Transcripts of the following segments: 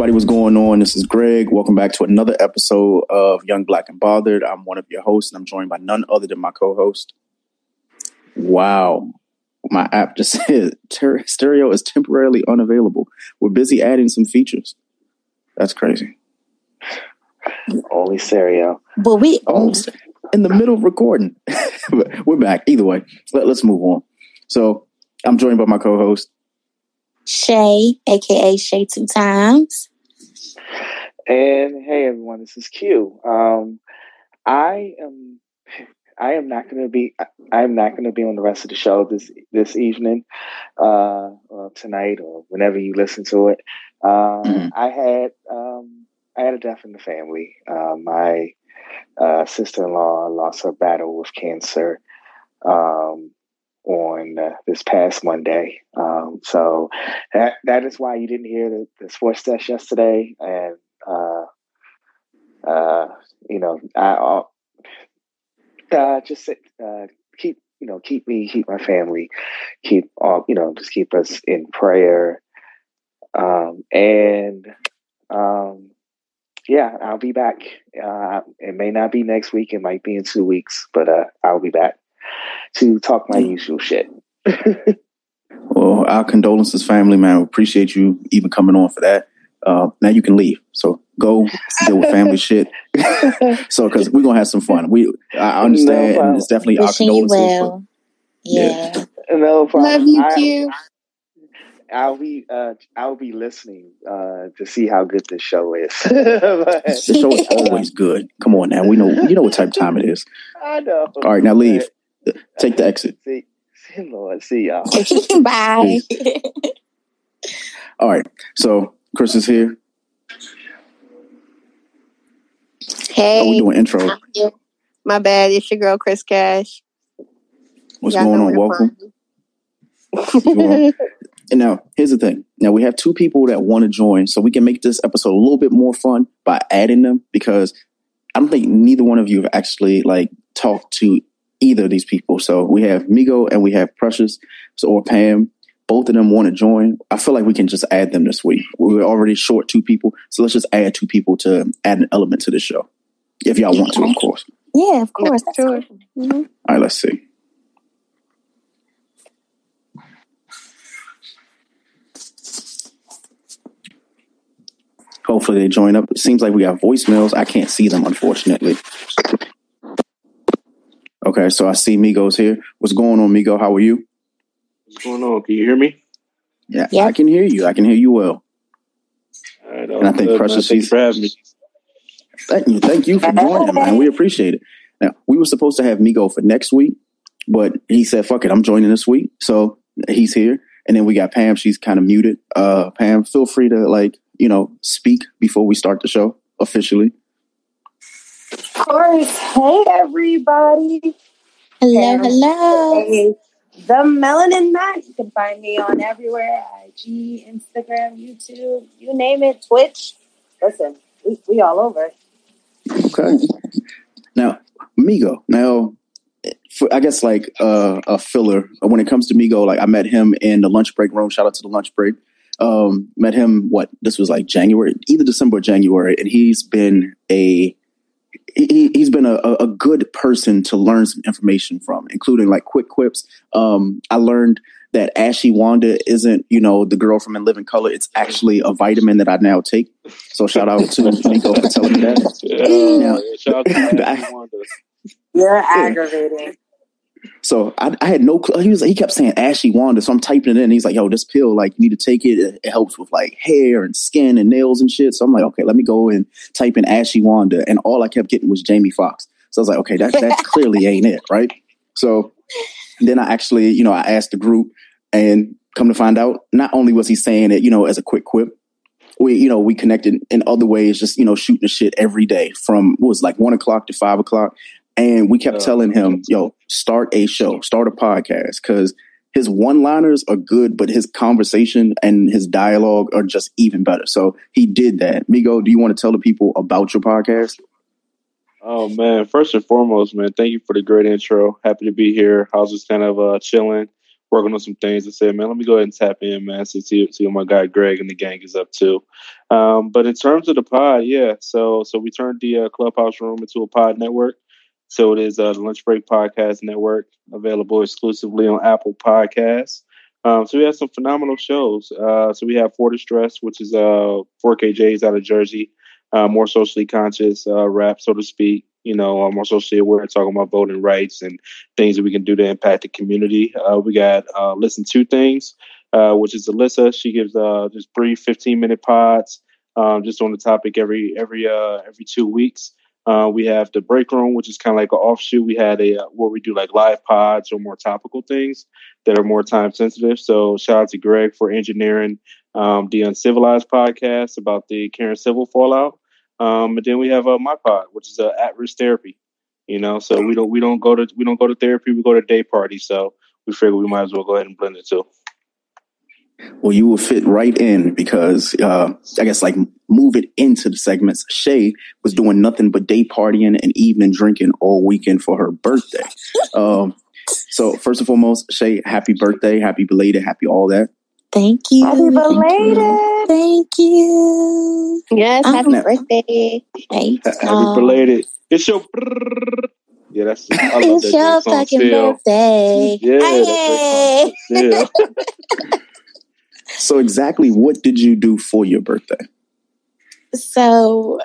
everybody, what's going on? This is Greg. Welcome back to another episode of Young Black and Bothered. I'm one of your hosts, and I'm joined by none other than my co-host. Wow, my app just said ter- stereo is temporarily unavailable. We're busy adding some features. That's crazy. Only stereo. But we Oh, in the middle of recording. But We're back. Either way, let, let's move on. So I'm joined by my co-host. Shay, aka Shay two times. And hey everyone, this is Q. Um, I am I am not going to be I am not going to be on the rest of the show this this evening, uh, or tonight or whenever you listen to it. Uh, Mhm. I had um, I had a death in the family. Uh, my uh, sister in law lost her battle with cancer um, on uh, this past Monday. Um, so that that is why you didn't hear the, the sports desk yesterday, and uh, uh, you know, I I'll, uh, just uh, keep you know keep me, keep my family, keep all you know, just keep us in prayer, um, and um, yeah, I'll be back. Uh, it may not be next week; it might be in two weeks, but uh, I'll be back to talk my usual shit. Well, our condolences, family, man. We appreciate you even coming on for that. Uh, now you can leave. So go deal with family shit. so, because we're gonna have some fun. We, I understand, No and it's definitely our Wishing you condolences. but- well. Yeah. no problem. Love you, I- Q. I'll be uh, I'll be listening uh, to see how good this show is. But- The show is always good. Come on now, we know you know what type of time it is. I know. All right, now leave. Take the exit. See, see, Lord, see y'all. Bye. All right, so Chris is here. Hey. Oh, we doing intro. my bad. It's your girl, Chris Cash. What's Y'all going on? Welcome. And now, here's the thing. Now we have two people that want to join, so we can make this episode a little bit more fun by adding them because I don't think neither one of you have actually like talked to either of these people. So we have Migo and we have Precious, so or Pam. Both of them want to join. I feel like we can just add them this week. We were already short two people, so let's just add two people to add an element to the show, if y'all want to, of course. yeah, of course. That's Sure. cool. Mhm. All right, let's see. Hopefully they join up. It seems like we got voicemails. I can't see them, unfortunately. Okay, so I see Migos here. What's going on, Migo? How are you? What's going on? Can you hear me? Yeah, Yep. I can hear you. I can hear you well. All right, And I think Precious, Thanks she's- for having me. Thank you. Thank you for joining, man. We appreciate it. Now, we were supposed to have Migo for next week, but he said, fuck it, I'm joining this week. So he's here. And then we got Pam. She's kind of muted. Uh, Pam, feel free to, like, you know, speak before we start the show officially. Of course. Hey, everybody. Hello, Pam. hello. Hey, the Melanin Mac. You can find me on everywhere IG, Instagram, YouTube, you name it, Twitch. Listen, we, we all over. Okay. Now, Migo. Now, for, I guess like uh, a filler when it comes to Migo, like I met him in the lunch break room. Shout out to the lunch break. Um, met him what this was like January, either December or January, and he's been a he, he's been a, a a good person to learn some information from, including like quick quips. Um, I learned that Ashy Wanda isn't, you know, the girl from In Living Color. It's actually a vitamin that I now take. So shout out to Migo for telling me that. Yeah, Now- yeah, shout out to Ashley Wanda. You're aggravating. So I, I had no clue. He was he kept saying Ashy Wanda. So I'm typing it in. He's like, yo, this pill, like you need to take it. It, it helps with like hair and skin and nails and shit. So I'm like, okay, let me go and type in Ashy Wanda. And all I kept getting was Jamie Foxx. So I was like, okay, that that clearly ain't it, right? So then I actually, you know, I asked the group and come to find out, not only was he saying it, you know, as a quick quip, we, you know, we connected in other ways, just, you know, shooting the shit every day from what was like one o'clock to five o'clock. And we kept Yeah. telling him, yo, start a show, start a podcast. Cause his one liners are good, but his conversation and his dialogue are just even better. So he did that. Migo, do you want to tell the people about your podcast? Oh man, first and foremost, man, thank you for the great intro. Happy to be here. I was just kind of uh, chilling, working on some things. I said, man, let me go ahead and tap in, man, see see, see what my guy Greg and the gang is up to. Um, but in terms of the pod, yeah. So so we turned the uh, clubhouse room into a pod network. So it is uh, the Lunch Break Podcast Network, available exclusively on Apple Podcasts. Um, so we have some phenomenal shows. Uh, so we have For Distress, which is uh, 4KJs out of Jersey, uh, more socially conscious uh, rap, so to speak. You know, more socially aware, talking about voting rights and things that we can do to impact the community. Uh, we got uh, Listen to Things, which is Alyssa. She gives just brief 15 minute pods, um, just on the topic every every every two weeks. Uh, we have the break room, which is kind of like an offshoot. We had a uh, where we do like live pods or more topical things that are more time sensitive. So shout out to Greg for engineering um, the Uncivilized podcast about the Karen Civil fallout. Um, and then we have uh, my pod, which is uh, at risk therapy. You know, so we don't we don't go to we don't go to therapy. We go to day parties. So we figure we might as well go ahead and blend it too. Well, you will fit right in because uh, I guess like move it into the segments. Shay was doing nothing but day partying and evening drinking all weekend for her birthday. Um, so first and foremost, Shay, happy birthday, happy belated, happy all that. Thank you. Happy belated. Thank you. Yes, Um, happy no. birthday. Thanks. Happy um, belated. It's your. Yeah, that's. I love It's that your fucking still. birthday. Yeah, Hey. that Drake song still. So exactly what did you do for your birthday? So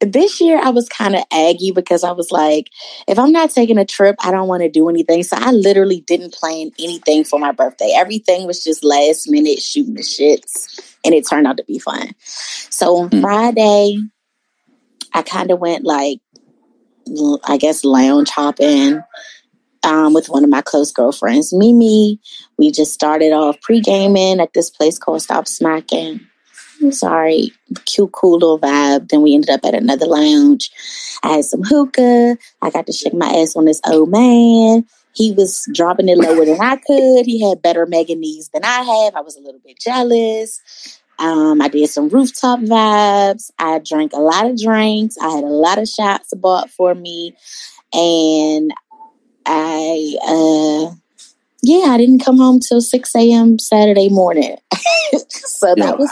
this year I was kind of aggy because I was like, if I'm not taking a trip, I don't want to do anything. So I literally didn't plan anything for my birthday. Everything was just last minute shooting the shits, and it turned out to be fun. So on Mm. Friday, I kind of went like, I guess lounge hopping. Um, with one of my close girlfriends, Mimi. We just started off pre gaming at this place called Stop Smacking. I'm sorry, cute, cool little vibe. Then we ended up at another lounge. I had some hookah. I got to shake my ass on this old man. He was dropping it lower than I could. He had better mega knees than I have. I was a little bit jealous. Um, I did some rooftop vibes. I drank a lot of drinks. I had a lot of shots bought for me. And I, uh, yeah, I didn't come home till 6 a.m. Saturday morning. so that was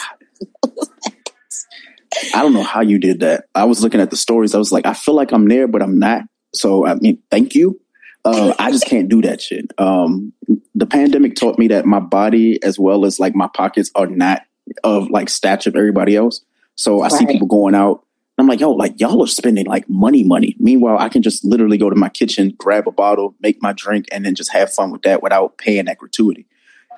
I don't know how you did that. I was looking at the stories. I was like, I feel like I'm there, but I'm not. So I mean, thank you. Uh, I just can't do that shit. Um, the pandemic taught me that my body, as well as like my pockets, are not of like stature of everybody else. So I see people going out. I'm like, yo, like y'all are spending like money, money. Meanwhile, I can just literally go to my kitchen, grab a bottle, make my drink, and then just have fun with that without paying that gratuity.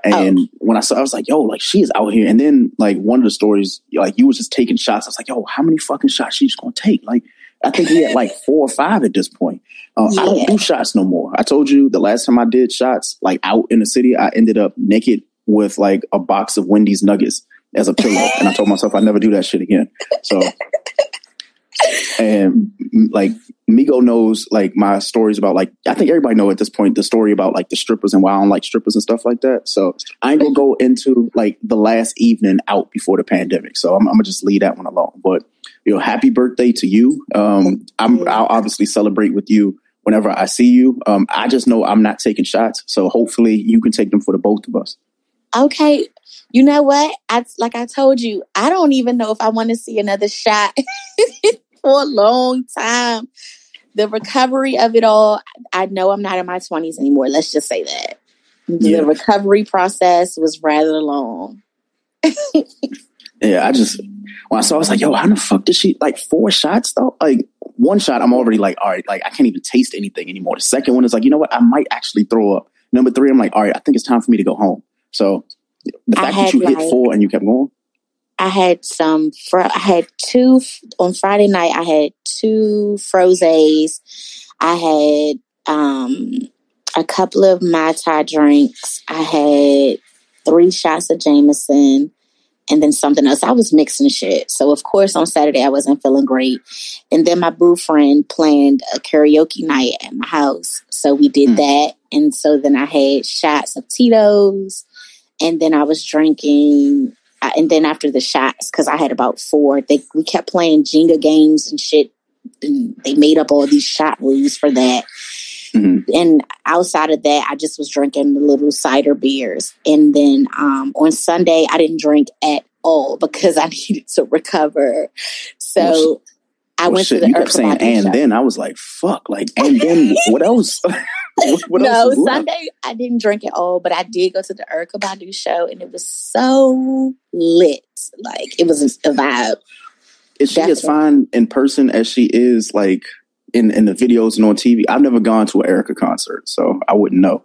And when I saw, I was like, yo, like she is out here. And then like one of the stories, like you was just taking shots. I was like, yo, how many fucking shots she's gonna take? Like, I think we had like four or five at this point. Uh, I don't do shots no more. I told you the last time I did shots, like out in the city, I ended up naked with like a box of Wendy's nuggets as a pillow. and I told myself I'd never do that shit again. So, and mm, like Migo knows like my stories about like, I think everybody know at this point the story about like the strippers and why I don't like strippers and stuff like that. So I ain't gonna go into like the last evening out before the pandemic. So I'm, I'm gonna just leave that one alone. But you know, happy birthday to you. Um, I'm, I'll obviously celebrate with you whenever I see you. Um, I just know I'm not taking shots, so hopefully you can take them for the both of us. okay. You know what? I like I told you, I don't even know if I want to see another shot for a long time. The recovery of it all, I know I'm not in my 20s anymore. Let's just say that. Yeah. The recovery process was rather long. Yeah, I just when I saw, I was like, "Yo, how the fuck did she like four shots though? Like one shot, I'm already like, all right, like I can't even taste anything anymore. The second one is like, you know what? I might actually throw up. Number three, I'm like, all right, I think it's time for me to go home. So the fact that you hit four and you kept going, I had some. Fro- I had two on Friday night. I had two frozes. I had um, a couple of mai tai drinks. I had three shots of Jameson, and then something else. I was mixing shit. So of course on Saturday I wasn't feeling great, and then my boo friend planned a karaoke night at my house. So we did Hmm. that, and so then I had shots of Tito's, and then I was drinking I- and then after the shots, because I had about four, they we kept playing Jenga games and shit. And they made up all these shot rules for that. Mm-hmm. And outside of that, I just was drinking the little cider beers. And then um, on Sunday, I didn't drink at all because I needed to recover. So I well, went shit, to the you kept saying and show. then I was like, fuck, like and then what else? what, what no, else Sunday I didn't drink at all, but I did go to the Erykah Badu show and it was so lit. Like it was a vibe. Is she Definitely. as fine in person as she is like in, in the videos and on TV? I've never gone to an Erykah concert, so I wouldn't know.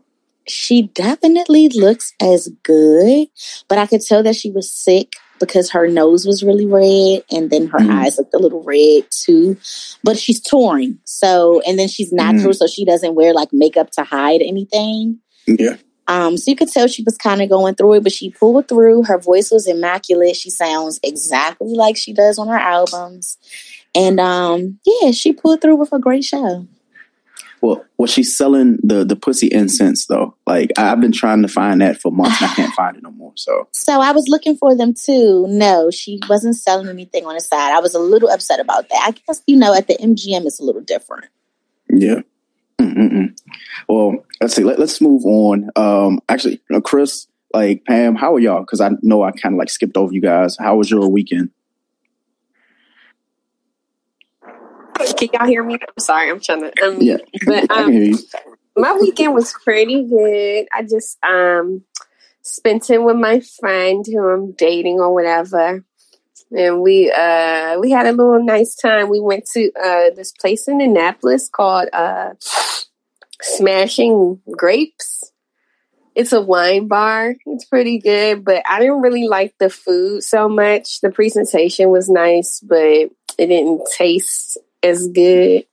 She definitely looks as good, but I could tell that she was sick because her nose was really red and then her mm. eyes looked a little red too. But she's touring. So, and then she's natural, mm. so she doesn't wear like makeup to hide anything. Yeah. Um, so you could tell she was kind of going through it, but she pulled through. Her voice was immaculate. She sounds exactly like she does on her albums. And um, yeah, she pulled through with a great show. Well, was she selling the the pussy incense though? Like I've been trying to find that for months and I can't find it no more. So So I was looking for them too. No, she wasn't selling anything on the side. I was a little upset about that. I guess you know at the MGM it's a little different. Yeah. Mm-mm-mm. Well, let's see. Let, us move on. Um, actually, Chris, like Pam, how are y'all? Because I know I kind of like skipped over you guys. How was your weekend? Can y'all hear me? I'm sorry, I'm trying to. Um, yeah, but um, my weekend was pretty good. I just um spent it with my friend who I'm dating or whatever, and we uh we had a little nice time. We went to uh this place in Annapolis called uh Smashing Grapes. It's a wine bar. It's pretty good, but I didn't really like the food so much. The presentation was nice, but it didn't taste as good.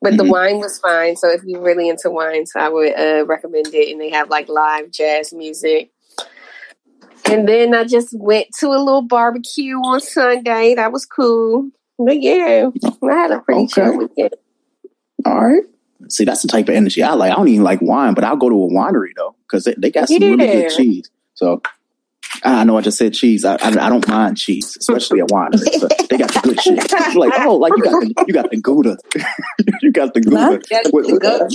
But mm-hmm. the wine was fine. So if you're really into wines, I would uh, recommend it. And they have like live jazz music. And then I just went to a little barbecue on Sunday. That was cool. But yeah, I had a pretty okay. chill weekend. All right. See, that's the type of energy I like. I don't even like wine, but I'll go to a winery though because they, they got some yeah. really good cheese. So I know I just said cheese. I, I, I don't mind cheese, especially at wine. they got the good shit. You're like, oh, like you got the you got the Gouda, you got the Gouda with, with, uh,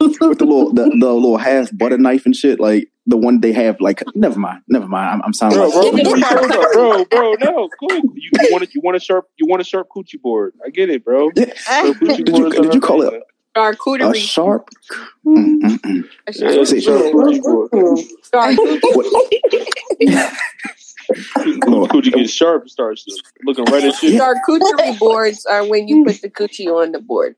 with, the little the, the, little half butter knife and shit. Like the one they have. Like, never mind, never mind. I'm, I'm sounding bro, like bro, bro, bro, no, cool. You, you want it? You want a sharp? You want a sharp coochie board? I get it, bro. Yeah. did you did you call it? Charcuterie. A sharp. Mm-mm-mm. A sharp. Yeah, sharp. Coochie gets sharp, starts looking right at you. Charcuterie boards are when you put the coochie on the board.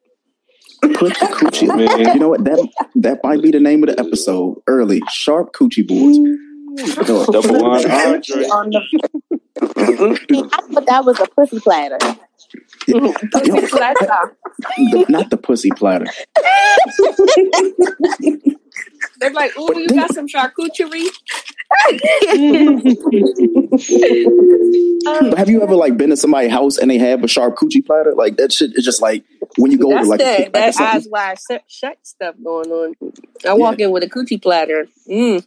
Put the coochie, man. You know what? That that might be the name of the episode. Early sharp coochie boards. Double on the. I thought that was a pussy platter. Yo, the, not the pussy platter. They're like, "Oh, you got some charcuterie." have you ever like been to somebody's house and they have a sharp charcuterie platter? Like that shit is just like when you go that's to like that, that eyes wide shut stuff going on. I walk yeah. in with a coochie platter. Mm.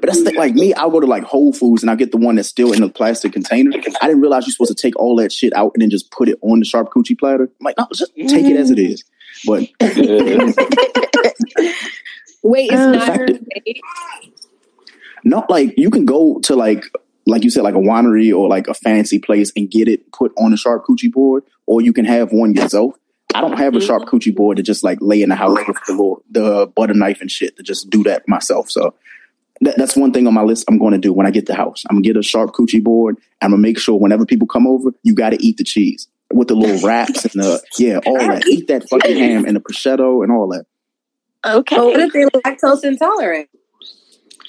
But that's the, like me. I'll go to like Whole Foods and I'll get the one that's still in the plastic container. I didn't realize you're supposed to take all that shit out and then just put it on the sharp coochie platter. I'm like, no, just take it as it is. But wait, it's not not like you can go to like like you said, like a winery or like a fancy place and get it put on a sharp coochie board, or you can have one yourself. I don't have a sharp mm-hmm. coochie board to just like lay in the house with the little the butter knife and shit to just do that myself. So that, that's one thing on my list I'm going to do when I get the house. I'm gonna get a sharp coochie board. I'm gonna make sure whenever people come over, you got to eat the cheese with the little wraps and the yeah, all that. Eat that fucking ham and the prosciutto and all that. Okay. what if they're lactose intolerant?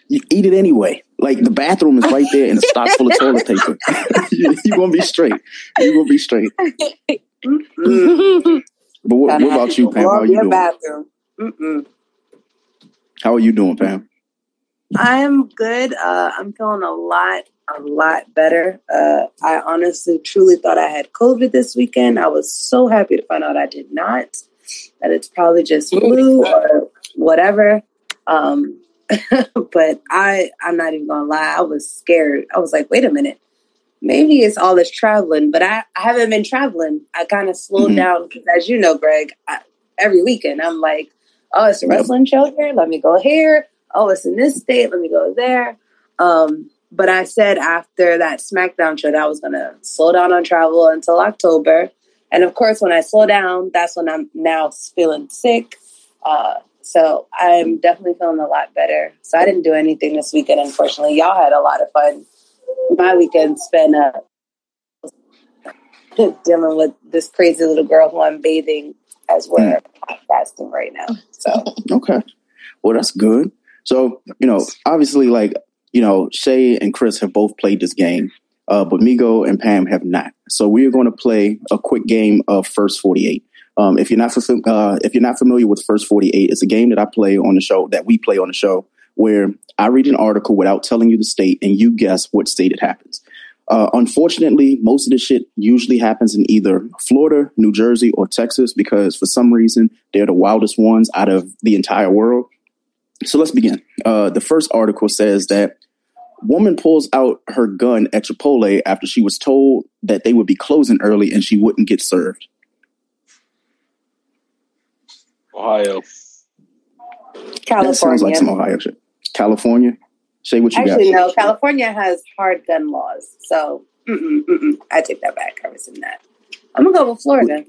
You eat it anyway. Like the bathroom is right there and a stock full of toilet paper. You're gonna be straight. You're gonna be straight. but what, what, about you, Pam? How are you doing? Mm-mm. How are you doing, Pam? I'm good. Uh, I'm feeling a lot, a lot better. Uh, I honestly, truly thought I had COVID this weekend. I was so happy to find out I did not. That it's probably just flu or whatever. Um, but I, I'm not even gonna lie. I was scared. I was like, wait a minute. Maybe it's all this traveling, but I, I haven't been traveling. I kind of slowed mm-hmm. down because, as you know, Greg, I, every weekend I'm like, Oh, it's a wrestling show here. Let me go here. Oh, it's in this state. Let me go there. Um, but I said after that SmackDown show that I was going to slow down on travel until October. And of course, when I slow down, that's when I'm now feeling sick. Uh, so I'm definitely feeling a lot better. So I didn't do anything this weekend, unfortunately. Y'all had a lot of fun. My weekend spent uh, dealing with this crazy little girl who I'm bathing as we're podcasting right now. So Okay. Well, that's good. So, you know, obviously, like, you know, Shay and Chris have both played this game, uh, but Migo and Pam have not. So we are going to play a quick game of First 48. Um, if you're not fam- uh, if you're not familiar with First 48, it's a game that I play on the show that we play on the show where I read an article without telling you the state and you guess what state it happens. Uh, unfortunately, most of the shit usually happens in either Florida, New Jersey, or Texas because for some reason they're the wildest ones out of the entire world. So let's begin. Uh, the first article says that woman pulls out her gun at Chipotle after she was told that they would be closing early and she wouldn't get served. Ohio. California. That sounds like some Ohio shit. California. Say what you Actually, got. no. California has hard gun laws, so mm-mm, mm-mm. I take that back. I rescind that. I'm gonna go with Florida.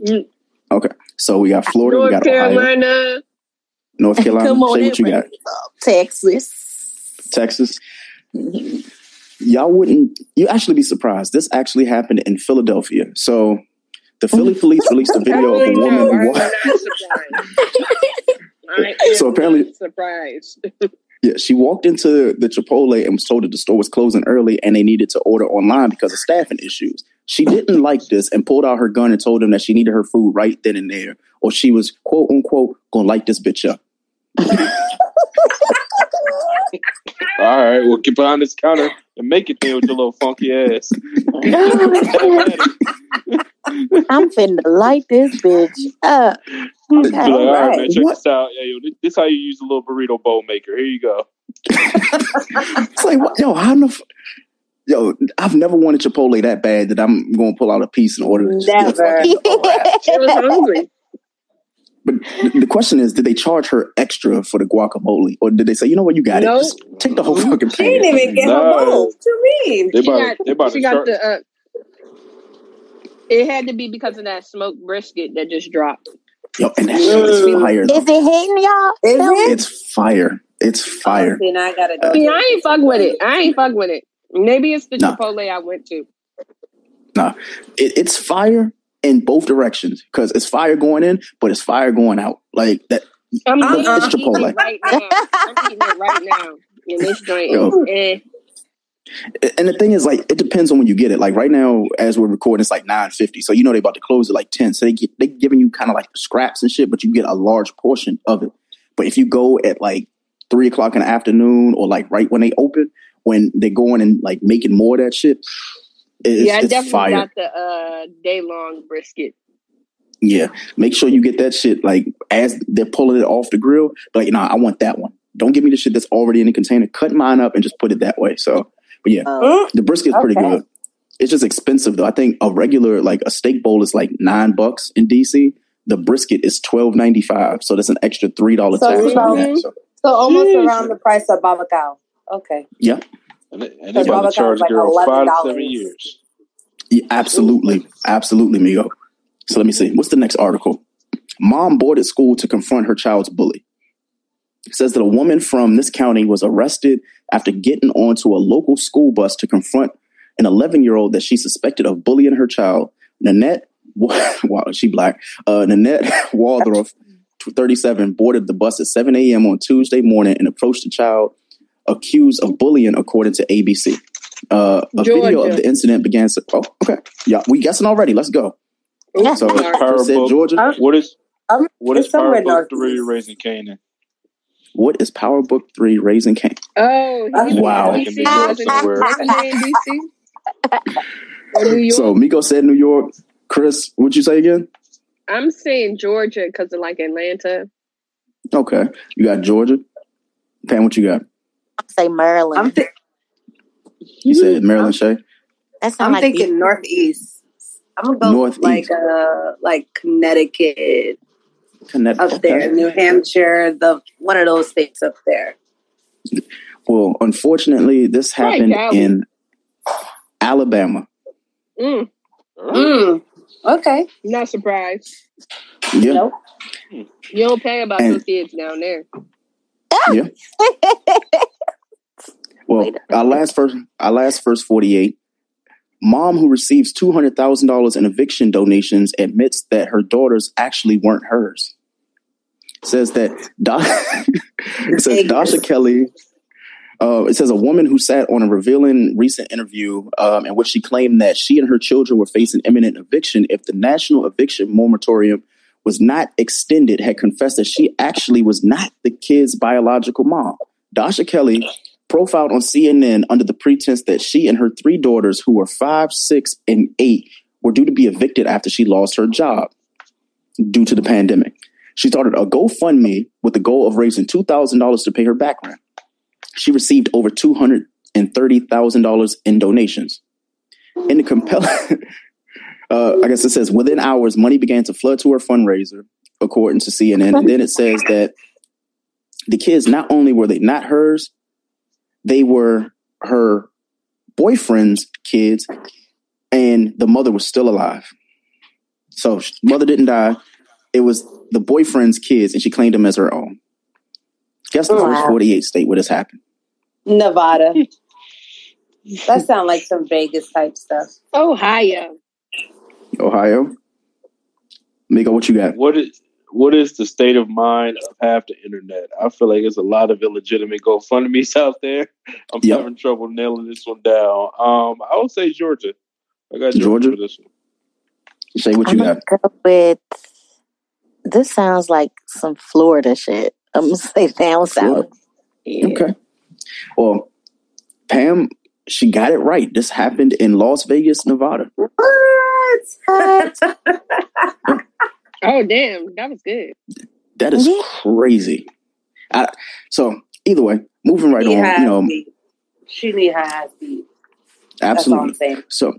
Okay. So we got Florida, we North got Ohio, Carolina. North Carolina. Come on, Say what you got. Texas. Texas. Mm-hmm. Y'all wouldn't. You actually be surprised. This actually happened in Philadelphia. So the Philly police released a video of a woman. I'm wa- not surprised. So apparently- not surprised. Yeah, she walked into the Chipotle and was told that the store was closing early and they needed to order online because of staffing issues. She didn't like this and pulled out her gun and told them that she needed her food right then and there, or she was quote unquote gonna light this bitch up. All right, well, get behind this counter and make it there with your little funky ass. I'm finna light this bitch up. Be like, all right, right. man, check What? this out. Yeah, yo, this, this how you use a little burrito bowl maker. Here you go. It's like, what? yo, how the f- Yo, I've never wanted Chipotle that bad that I'm going to pull out a piece and order it. just get a Never. fucking- She was hungry. But the the question is, did they charge her extra for the guacamole, or did they say, you know what, you got Nope. it, just take the whole fucking She pan? didn't even get her bowl. What you mean? They She about, got, they about she to got start. the. Uh, it had to be because of that smoked brisket that just dropped. Yo, and that shit is fire. Is it hitting y'all? Is it? It's fire. It's fire. Oh, see, I gotta go. See, I ain't fuck with it. I ain't fuck with it. Maybe it's the Nah. Chipotle I went to. It, it's fire in both directions because it's fire going in, but it's fire going out. Like that. I'm, I'm It's Chipotle. right now. I'm eating it right now. And this joint Yo. eh. And the thing is, like, it depends on when you get it. Like right now, as we're recording, it's like nine fifty. So you know they're about to close at like ten. So they get they giving you kind of like scraps and shit, but you get a large portion of it. But if you go at like three o'clock in the afternoon or like right when they open, when they're going and like making more of that shit, it's, Yeah, I it's definitely fire. got the uh, day long brisket. Yeah, make sure you get that shit like as they're pulling it off the grill. But like, nah, I want that one. Don't give me the shit that's already in the container. Cut mine up and just put it that way. So, but yeah, Mm, the brisket's pretty Okay. good. It's just expensive though. I think a regular like a steak bowl is like nine bucks in DC. The brisket is twelve ninety five. So that's an extra three dollar So tax it's on about- that. So So almost Jeez. around the price of Baba Cow. Okay. yeah, And they, and So they about to charge Cow is a girl like five to $11. seven years. yeah absolutely, absolutely, Migo. So let me see. What's the next article? Mom boarded school to confront her child's bully. It says that a woman from this county was arrested after getting onto a local school bus to confront an 11 year old that she suspected of bullying her child. Nanette, wow, she black. Uh, Nanette Waldroff, 37, boarded the bus at 7 a.m. on Tuesday morning and approached the child accused of bullying, according to ABC. Uh, a video of the incident began. Oh, okay. Yeah, we guessing already. Let's go. So, Sorry. Power said book. Georgia. What is Um, what it's is Power Book. Three Raising Kanan? What is Power Book 3 Raising Cane? Oh, Wow. DC. Wasn't Somewhere. wasn't he in DC? Or New York? So Migo said New York. Chris, what'd you say again? I'm saying Georgia because of like Atlanta. Okay. You got Georgia. Pam, what you got? Say Maryland. I'm, thi- You said Maryland Shay. that sound I'm like thinking you. northeast. I'm gonna go Northeast. like uh like Connecticut. Connecticut. up there, New Hampshire, the one of those states up there. Well, unfortunately, this happened Cali. in Alabama. Mm, Mm. Okay. not surprised. Yeah, Nope. You don't pay about And- those kids down there. yeah. Well, a our last first, our last first forty-eight. Mom who receives two hundred thousand dollars in eviction donations admits that her daughters actually weren't hers. Says that it says Dasha Kelly. Uh, it says a woman who sat on a revealing recent interview um, in which she claimed that she and her children were facing imminent eviction if the national eviction moratorium was not extended had confessed that she actually was not the kid's biological mom. Dasha Kelly profiled on CNN under the pretense that she and her three daughters, who were five, six, and eight, were due to be evicted after she lost her job due to the pandemic. She started a GoFundMe with the goal of raising $2,000 to pay her back rent. She received over $230,000 in donations. In the compelling, uh, I guess it says within hours, money began to flood to her fundraiser, according to CNN. And then it says that the kids, not only were they not hers, they were her boyfriend's kids, and the mother was still alive. So mother didn't die. It was the boyfriend's kids, and she claimed them as her own. Guess the first 48 state where this happened. Nevada. that sounds like some Vegas type stuff. Ohio. Ohio. Migo, what you got? What is what is the state of mind of half the internet? I feel like there's a lot of illegitimate GoFundmes out there. I'm Yep. having trouble nailing this one down. Um, I would say Georgia. I got Georgia, Georgia? for this one. Say what I'm you gonna got. go with. This sounds like some Florida shit. I'm gonna say down south. Yeah. Okay. Well, Pam, she got it right. This happened in Las Vegas, Nevada. What? Oh damn, that was good. That is Yeah. crazy. I, so either way, moving right She on. You know, beat. She need her ass beat. That's all I'm absolutely. saying. So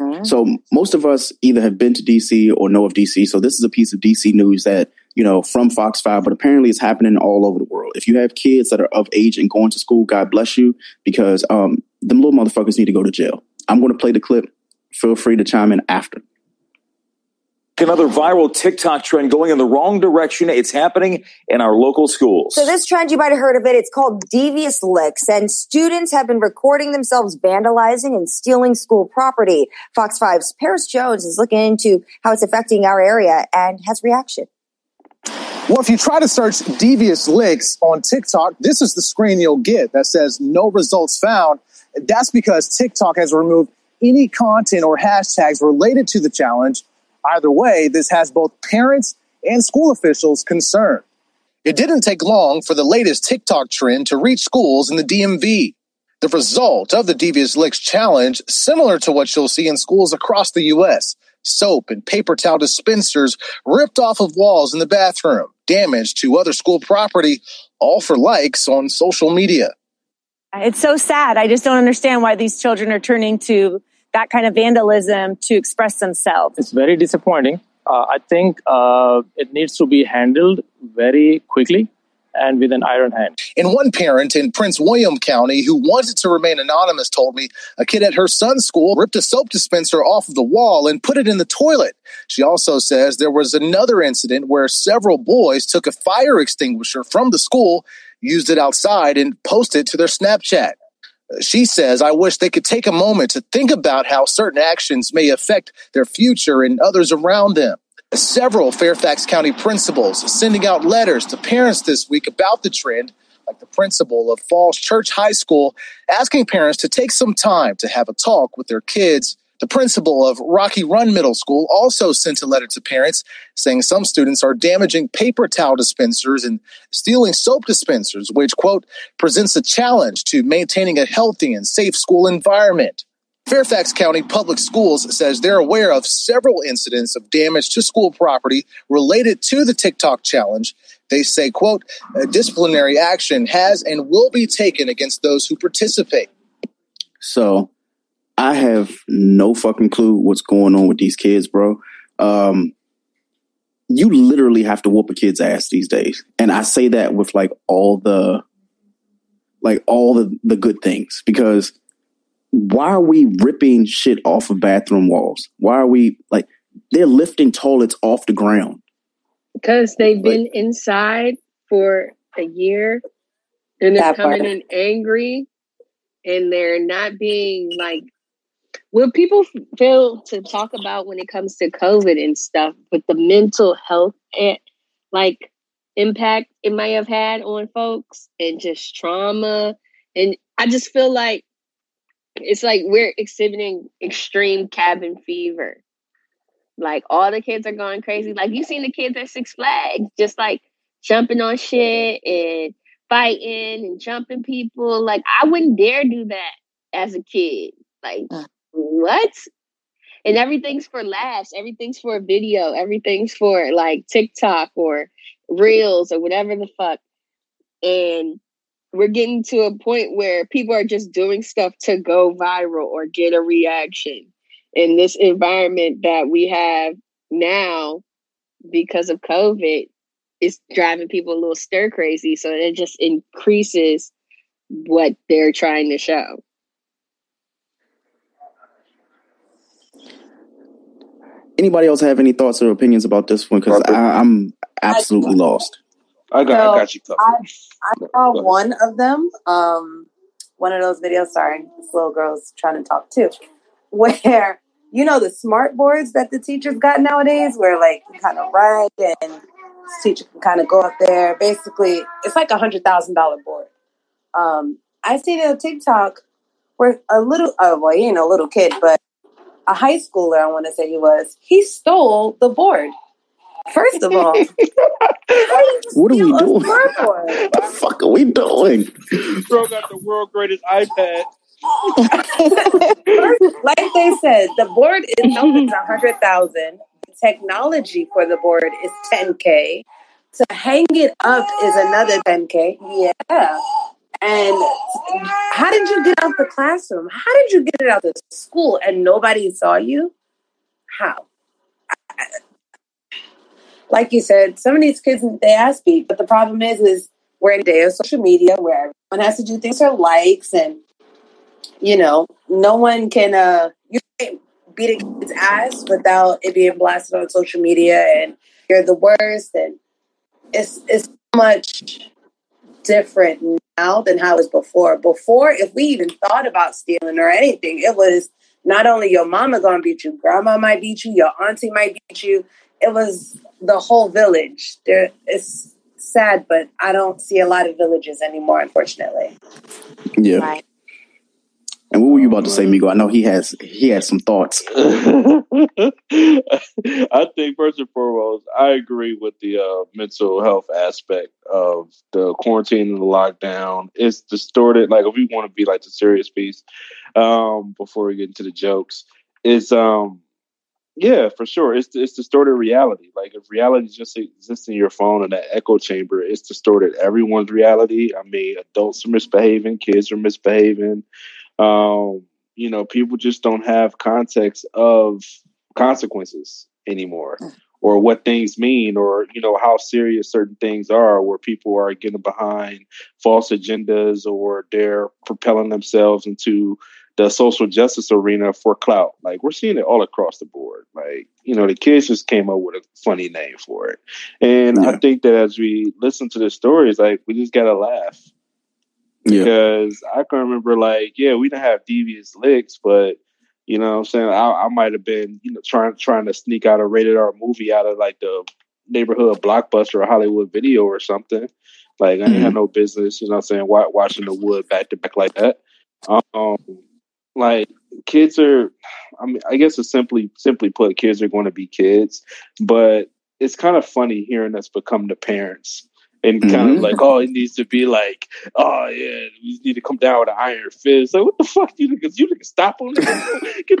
Mhm. So most of us either have been to DC or know of DC. So this is a piece of DC news that, you know, from Fox 5, but apparently it's happening all over the world. If you have kids that are of age and going to school, God bless you because um them little motherfuckers need to go to jail. I'm going to play the clip. Feel free to chime in after. Another viral TikTok trend going in the wrong direction. It's happening in our local schools. So this trend, you might have heard of it. It's called Devious Licks, and students have been recording themselves vandalizing and stealing school property. Fox 5's Paris Jones is looking into how it's affecting our area and has reaction. Well, if you try to search devious licks on TikTok, this is the screen you'll get that says no results found. That's because TikTok has removed any content or hashtags related to the challenge. Either way, this has both parents and school officials concerned. It didn't take long for the latest TikTok trend to reach schools in the DMV. The result of the Devious Licks challenge, similar to what you'll see in schools across the U.S. Soap and paper towel dispensers ripped off of walls in the bathroom, damage to other school property, all for likes on social media. It's so sad. I just don't understand why these children are turning to that kind of vandalism to express themselves. It's very disappointing. Uh, I think uh, it needs to be handled very quickly and with an iron hand. And one parent in Prince William County who wanted to remain anonymous told me a kid at her son's school ripped a soap dispenser off of the wall and put it in the toilet. She also says there was another incident where several boys took a fire extinguisher from the school, used it outside, and posted it to their Snapchat. She says, I wish they could take a moment to think about how certain actions may affect their future and others around them. Several Fairfax County principals sending out letters to parents this week about the trend, like the principal of Falls Church High School, asking parents to take some time to have a talk with their kids. The principal of Rocky Run Middle School also sent a letter to parents saying some students are damaging paper towel dispensers and stealing soap dispensers, which, quote, presents a challenge to maintaining a healthy and safe school environment. Fairfax County Public Schools says they're aware of several incidents of damage to school property related to the TikTok challenge. They say, quote, disciplinary action has and will be taken against those who participate. So I have no fucking clue what's going on with these kids, bro. Um, you literally have to whoop a kid's ass these days. And I say that with like all the like all the, the good things because why are we ripping shit off of bathroom walls? Why are we like they're lifting toilets off the ground? Because they've been inside for a year and they're coming in angry and they're not being like what people fail to talk about when it comes to COVID and stuff, but the mental health and like impact it might have had on folks and just trauma. And I just feel like it's like we're exhibiting extreme cabin fever. Like all the kids are going crazy. Like you seen the kids at Six Flags, just like jumping on shit and fighting and jumping people. Like I wouldn't dare do that as a kid. Like uh. What? And everything's for laughs. Everything's for a video. Everything's for like TikTok or reels or whatever the fuck. And we're getting to a point where people are just doing stuff to go viral or get a reaction. In this environment that we have now because of COVID, is driving people a little stir crazy. So it just increases what they're trying to show. Anybody else have any thoughts or opinions about this one? Because I'm absolutely lost. I got, so I got you covered. I, I saw one of them. Um, one of those videos. Sorry, this little girl's trying to talk too. Where you know the smart boards that the teachers got nowadays, where like you kind of write and teacher can kind of go up there. Basically, it's like a hundred thousand dollar board. Um, I see it on TikTok where a little, oh well, he ain't a little kid, but a high schooler, I want to say he was. He stole the board. First of all, what are we doing? what the fuck are we doing? Bro got the world greatest iPad. like they said, the board itself is a hundred thousand. Technology for the board is ten k. To hang it up is another ten k. Yeah. And how did you get out the classroom? How did you get it out the school and nobody saw you? How? like you said, some of these kids they ask me, but the problem is, is we're in a day of social media where everyone has to do things for likes, and you know, no one can uh you can't beat a kid's ass without it being blasted on social media, and you're the worst, and it's it's much different now than how it was before. Before, if we even thought about stealing or anything, it was not only your mama gonna beat you, grandma might beat you, your auntie might beat you. It was the whole village. There, it's sad, but I don't see a lot of villages anymore, unfortunately. Yeah. Right. And what were you about to say, Migo? I know he has he has some thoughts. I think first and foremost, I agree with the uh, mental health aspect of the quarantine and the lockdown. It's distorted. Like if we want to be like the serious piece, um, before we get into the jokes, it's um yeah, for sure. It's it's distorted reality. Like if reality just exists in your phone in that echo chamber, it's distorted everyone's reality. I mean, adults are misbehaving, kids are misbehaving. Um, you know, people just don't have context of consequences anymore mm. or what things mean or you know how serious certain things are where people are getting behind false agendas or they're propelling themselves into the social justice arena for clout like we're seeing it all across the board like you know the kids just came up with a funny name for it and yeah. i think that as we listen to the stories like we just gotta laugh because yeah. I can remember like, yeah, we didn't have devious licks, but you know what I'm saying? I, I might have been, you know, trying trying to sneak out a rated R movie out of like the neighborhood blockbuster or Hollywood video or something. Like I mm-hmm. ain't had no business, you know what I'm saying, watching the wood back to back like that. Um like kids are I mean I guess it's simply simply put, kids are going to be kids, but it's kind of funny hearing us become the parents and kind mm-hmm. of like, oh, it needs to be like, oh yeah, we need to come down with an iron fist. Like, what the fuck, you niggas? You niggas stop on get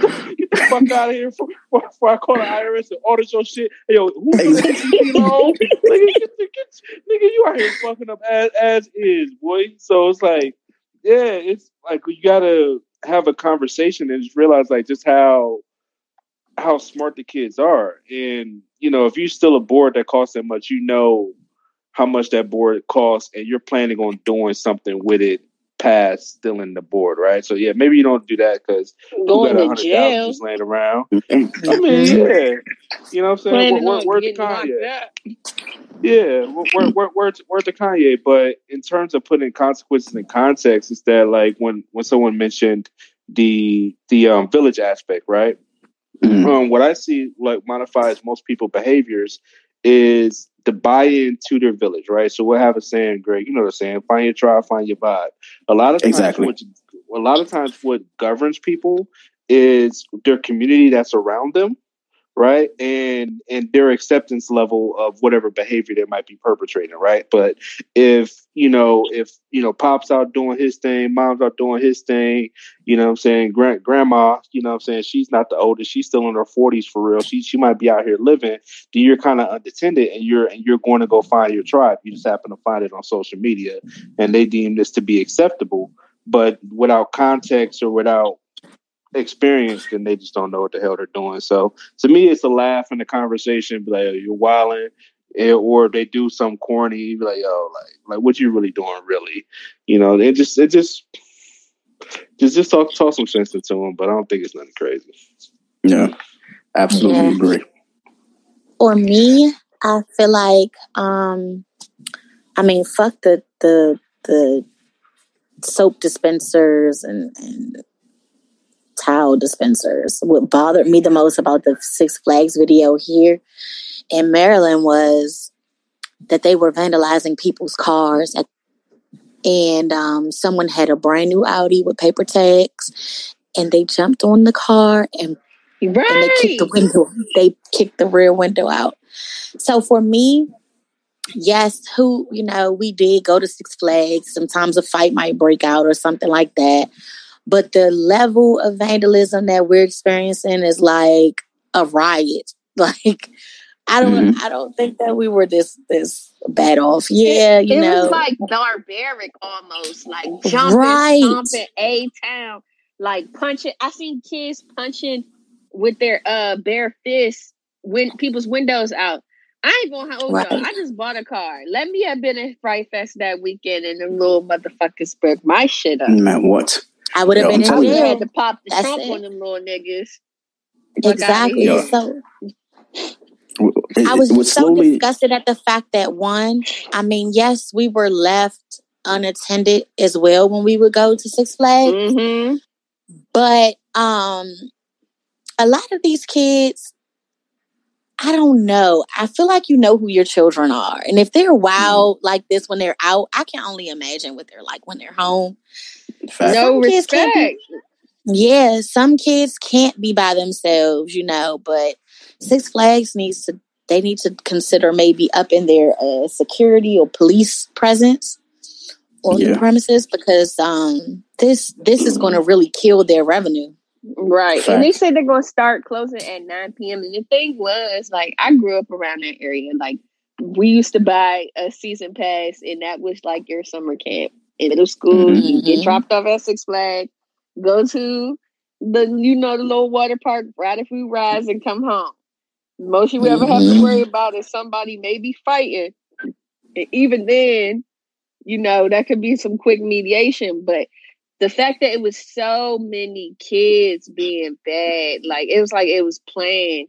the get the fuck out of here before, before I call the IRS and audit your shit. Hey, yo, who's the loan? nigga, get, get, nigga, you out here fucking up as as is, boy. So it's like, yeah, it's like you gotta have a conversation and just realize like just how how smart the kids are and you know, if you still a board that costs that much, you know how much that board costs, and you're planning on doing something with it past still in the board, right? So yeah, maybe you don't do that because you Going got to jail. just laying around. I Mm-hmm. mean, yeah, you know what I'm saying. Planning Word, on word to Kanye. Yeah, word, word, word, to- word to Kanye. But in terms of putting consequences in context, is that like when when someone mentioned the the um, village aspect, right? Mhm. Um, what I see like modifies most people behaviors is the buy-in to their village, right? So we'll have a saying, Greg, you know the saying, find your tribe, find your vibe. A lot of times Exactly. what a lot of times what governs people is their community that's around them, right? And and their acceptance level of whatever behavior they might be perpetrating, right? But if you know, if you know, pops out doing his thing, mom's out doing his thing, you know what I'm saying? Grand, grandma, you know I'm saying? She's not the oldest, she's still in her 40s for real. She she might be out here living. Then you're kind of unattended and you're and you're going to go find your tribe. You just happen to find it on social media and they deem this to be acceptable. But without context or without experience, and they just don't know what the hell they're doing. So to me, it's a laugh in the conversation, be like, "Oh, you're wilding. Eh, Or if they do some corny, you be like, yo, like, like what you really doing, really? You know, it just, it just, just, just talk, talk some sense into them. But I don't think it's nothing crazy. Yeah, absolutely Yeah. agree. For me, I feel like um I mean fuck the the the soap dispensers and, and towel dispensers. What bothered me the most about the Six Flags video here in Maryland was that they were vandalizing people's cars at, and um, someone had a brand new Audi with paper tags and they jumped on the car and and they kicked the window. They kicked the rear window out. So for me, yes, who you know, we did go to Six Flags. Sometimes a fight might break out or something like that. But the level of vandalism that we're experiencing is like a riot. Like I don't, I don't think that we were this this bad off. Yeah, you it know, was like barbaric almost, like jumping, Right. stomping, a town, like punching. I seen kids punching with their uh bare fists when people's windows out. I ain't gonna hold Right. y'all. I just bought a car. Let me have been at Fright Fest that weekend and the little motherfuckers broke my shit up. Man, what? I would have been I'm in telling. I jail. had to pop the That's trunk it. on them little niggas. Exactly. here. Yeah. So It, I was was just so slowly. disgusted at the fact that one, I mean, yes, we were left unattended as well when we would go to Six Flags, Mm-hmm. but um, a lot of these kids, I don't know. I feel like you know who your children are, and if they're wild like this when they're out, I can only imagine what they're like when they're home. Fact. No Some respect. be yeah, some kids can't be by themselves, you know, but Six Flags needs to they need to consider maybe up in their uh, security or police presence on the premises because um this this is going to really kill their revenue. Right. And they said they're gonna start closing at nine PM. And the thing was, like, I grew up around that area. Like we used to buy a season pass and that was like your summer camp. In middle school, Mhm. you get Mhm. dropped off at Six Flags, go to the you know, the little water park, ride a few rides and come home. Most you ever have to worry about is somebody maybe fighting. And even then, you know, that could be some quick mediation. But the fact that it was so many kids being bad, like it was like it was playing.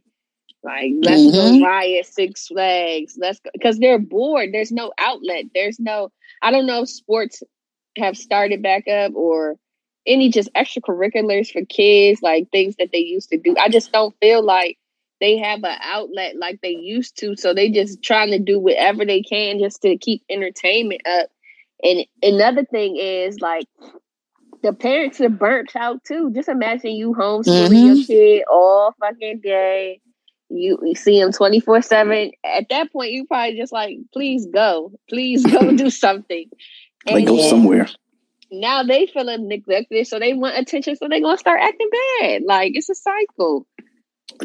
Like let's Mhm. go riot Six Flags. Let's go because they're bored. There's no outlet. There's no. I don't know if sports have started back up or any just extracurriculars for kids, like things that they used to do. I just don't feel like they have an outlet like they used to. So they just trying to do whatever they can just to keep entertainment up. And another thing is like the parents are burnt out too. Just imagine you homeschooling your Mhm. kid all fucking day. You, you see them 24 7. At that point, you probably just like, please go. Please go do something. Like go Yeah. somewhere. now they feeling neglected, so they want attention, so they gonna start acting bad. Like it's a cycle.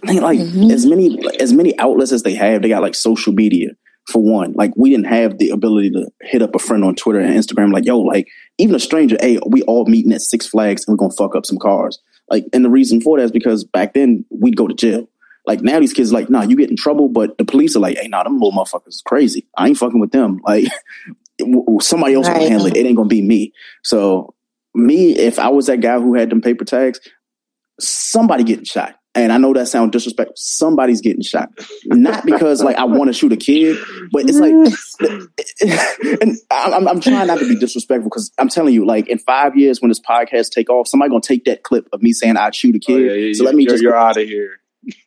I Think like Mhm. as many as many outlets as they have, they got like social media for one. Like we didn't have the ability to hit up a friend on Twitter and Instagram, like yo, like even a stranger, hey, we all meeting at Six Flags and we're gonna fuck up some cars. Like, and the reason for that is because back then we'd go to jail. Like now these kids like, nah, you get in trouble, but the police are like, hey, nah, them little motherfuckers is crazy. I ain't fucking with them. Like somebody else right. will handle it. It ain't gonna be me. So me, if I was that guy who had them paper tags, somebody getting shot. And I know that sounds disrespectful. Somebody's getting shot, not because like I want to shoot a kid, but it's like, and I'm, I'm trying not to be disrespectful because I'm telling you, like in five years when this podcast take off, somebody gonna take that clip of me saying I'd shoot a kid. Oh, yeah, yeah, so let me you're, just you're out of here.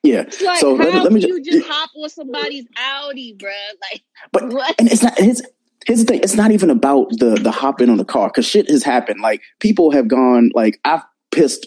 Yeah. Like, so how let me, let me you just, just hop on somebody's Audi, bruh? Like, but what? and it's not his. Here's the thing: it's not even about the the hopping on the car because shit has happened. Like people have gone. Like I've pissed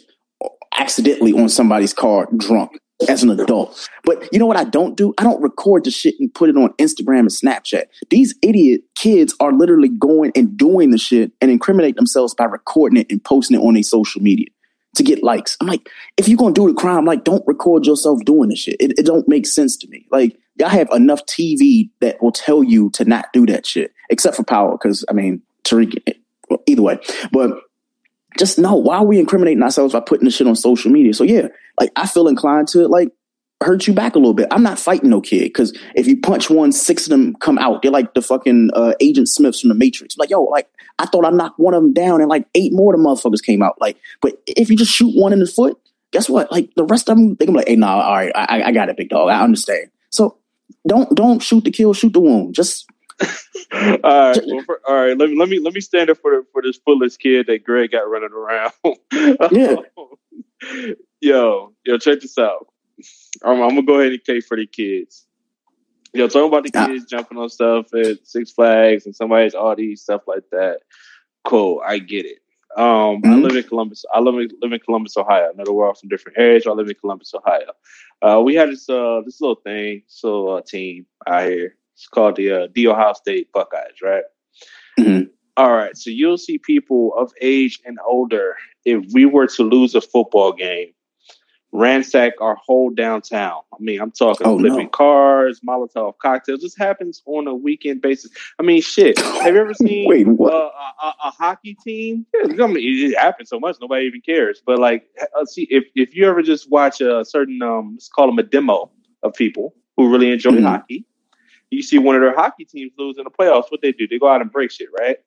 accidentally on somebody's car drunk as an adult. But you know what I don't do? I don't record the shit and put it on Instagram and Snapchat. These idiot kids are literally going and doing the shit and incriminate themselves by recording it and posting it on their social media to get likes. I'm like, if you're gonna do the crime, like don't record yourself doing the shit. It, it don't make sense to me. Like y'all have enough TV that will tell you to not do that shit, except for power. Because I mean, Tariq, eh, well, either way, but just know why are we incriminating ourselves by putting this shit on social media? So yeah, like I feel inclined to like hurt you back a little bit. I'm not fighting no kid because if you punch one, six of them come out. They're like the fucking uh, Agent Smiths from the Matrix. Like yo, like I thought I knocked one of them down and like eight more of the motherfuckers came out. Like, but if you just shoot one in the foot, guess what? Like the rest of them, they can be like, hey, nah, all right, I, I got it, big dog. I understand. So don't don't shoot the kill, shoot the wound. Just all right, well, for, all right. Let me let me let me stand up for for this fullest kid that Greg got running around. yeah. yo, yo, check this out. I'm, I'm, gonna go ahead and cake for the kids. Yo, talking about the kids jumping on stuff at Six Flags and somebody's Audi stuff like that. Cool, I get it. Um, mm-hmm. I live in Columbus. I live in, live in Columbus, Ohio. Another we're all from different areas. I live in Columbus, Ohio. Uh, we had this uh, this little thing, this little uh, team out here. It's called the uh, the Ohio State Buckeyes, right? Mm-hmm. All right. So you'll see people of age and older. If we were to lose a football game, ransack our whole downtown. I mean, I'm talking Oh, flipping no. cars, Molotov cocktails. This happens on a weekend basis. I mean, shit. Have you ever seen Wait, what? uh, a, a, hockey team? Yeah, I mean, it happens so much nobody even cares. But like, uh, see, if if you ever just watch a certain, um, let's call them a demo of people who really enjoy Mhm. hockey, you see one of their hockey teams lose in the playoffs. What they do? They go out and break shit, right?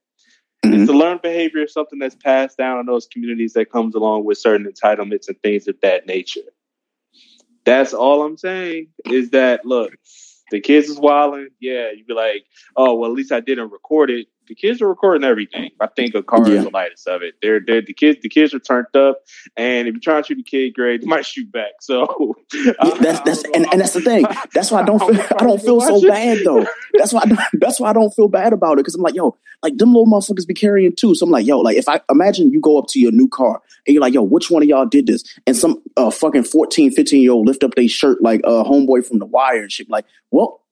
Mhm. It's a learned behavior, something that's passed down in those communities that comes along with certain entitlements and things of that nature. That's all I'm saying is that look, the kids is wilding. Yeah, you'd be like, oh well, at least I didn't record it. The kids are recording everything. I think a car Yeah. is the lightest of it. They're, they're the kids. The kids are turned up, and if you try to shoot a kid, Greg, they might shoot back. So Yeah, that's that's and, and that's the thing. That's why I don't feel I don't feel so bad though. That's why I don't, that's why I don't feel bad about it because I'm like, yo, like them little motherfuckers be carrying too. So I'm like, yo, like if I imagine you go up to your new car and you're like, yo, which one of y'all did this? And some uh, fucking 14, 15 year old lift up their shirt like a uh, homeboy from the wire and shit. Like, well,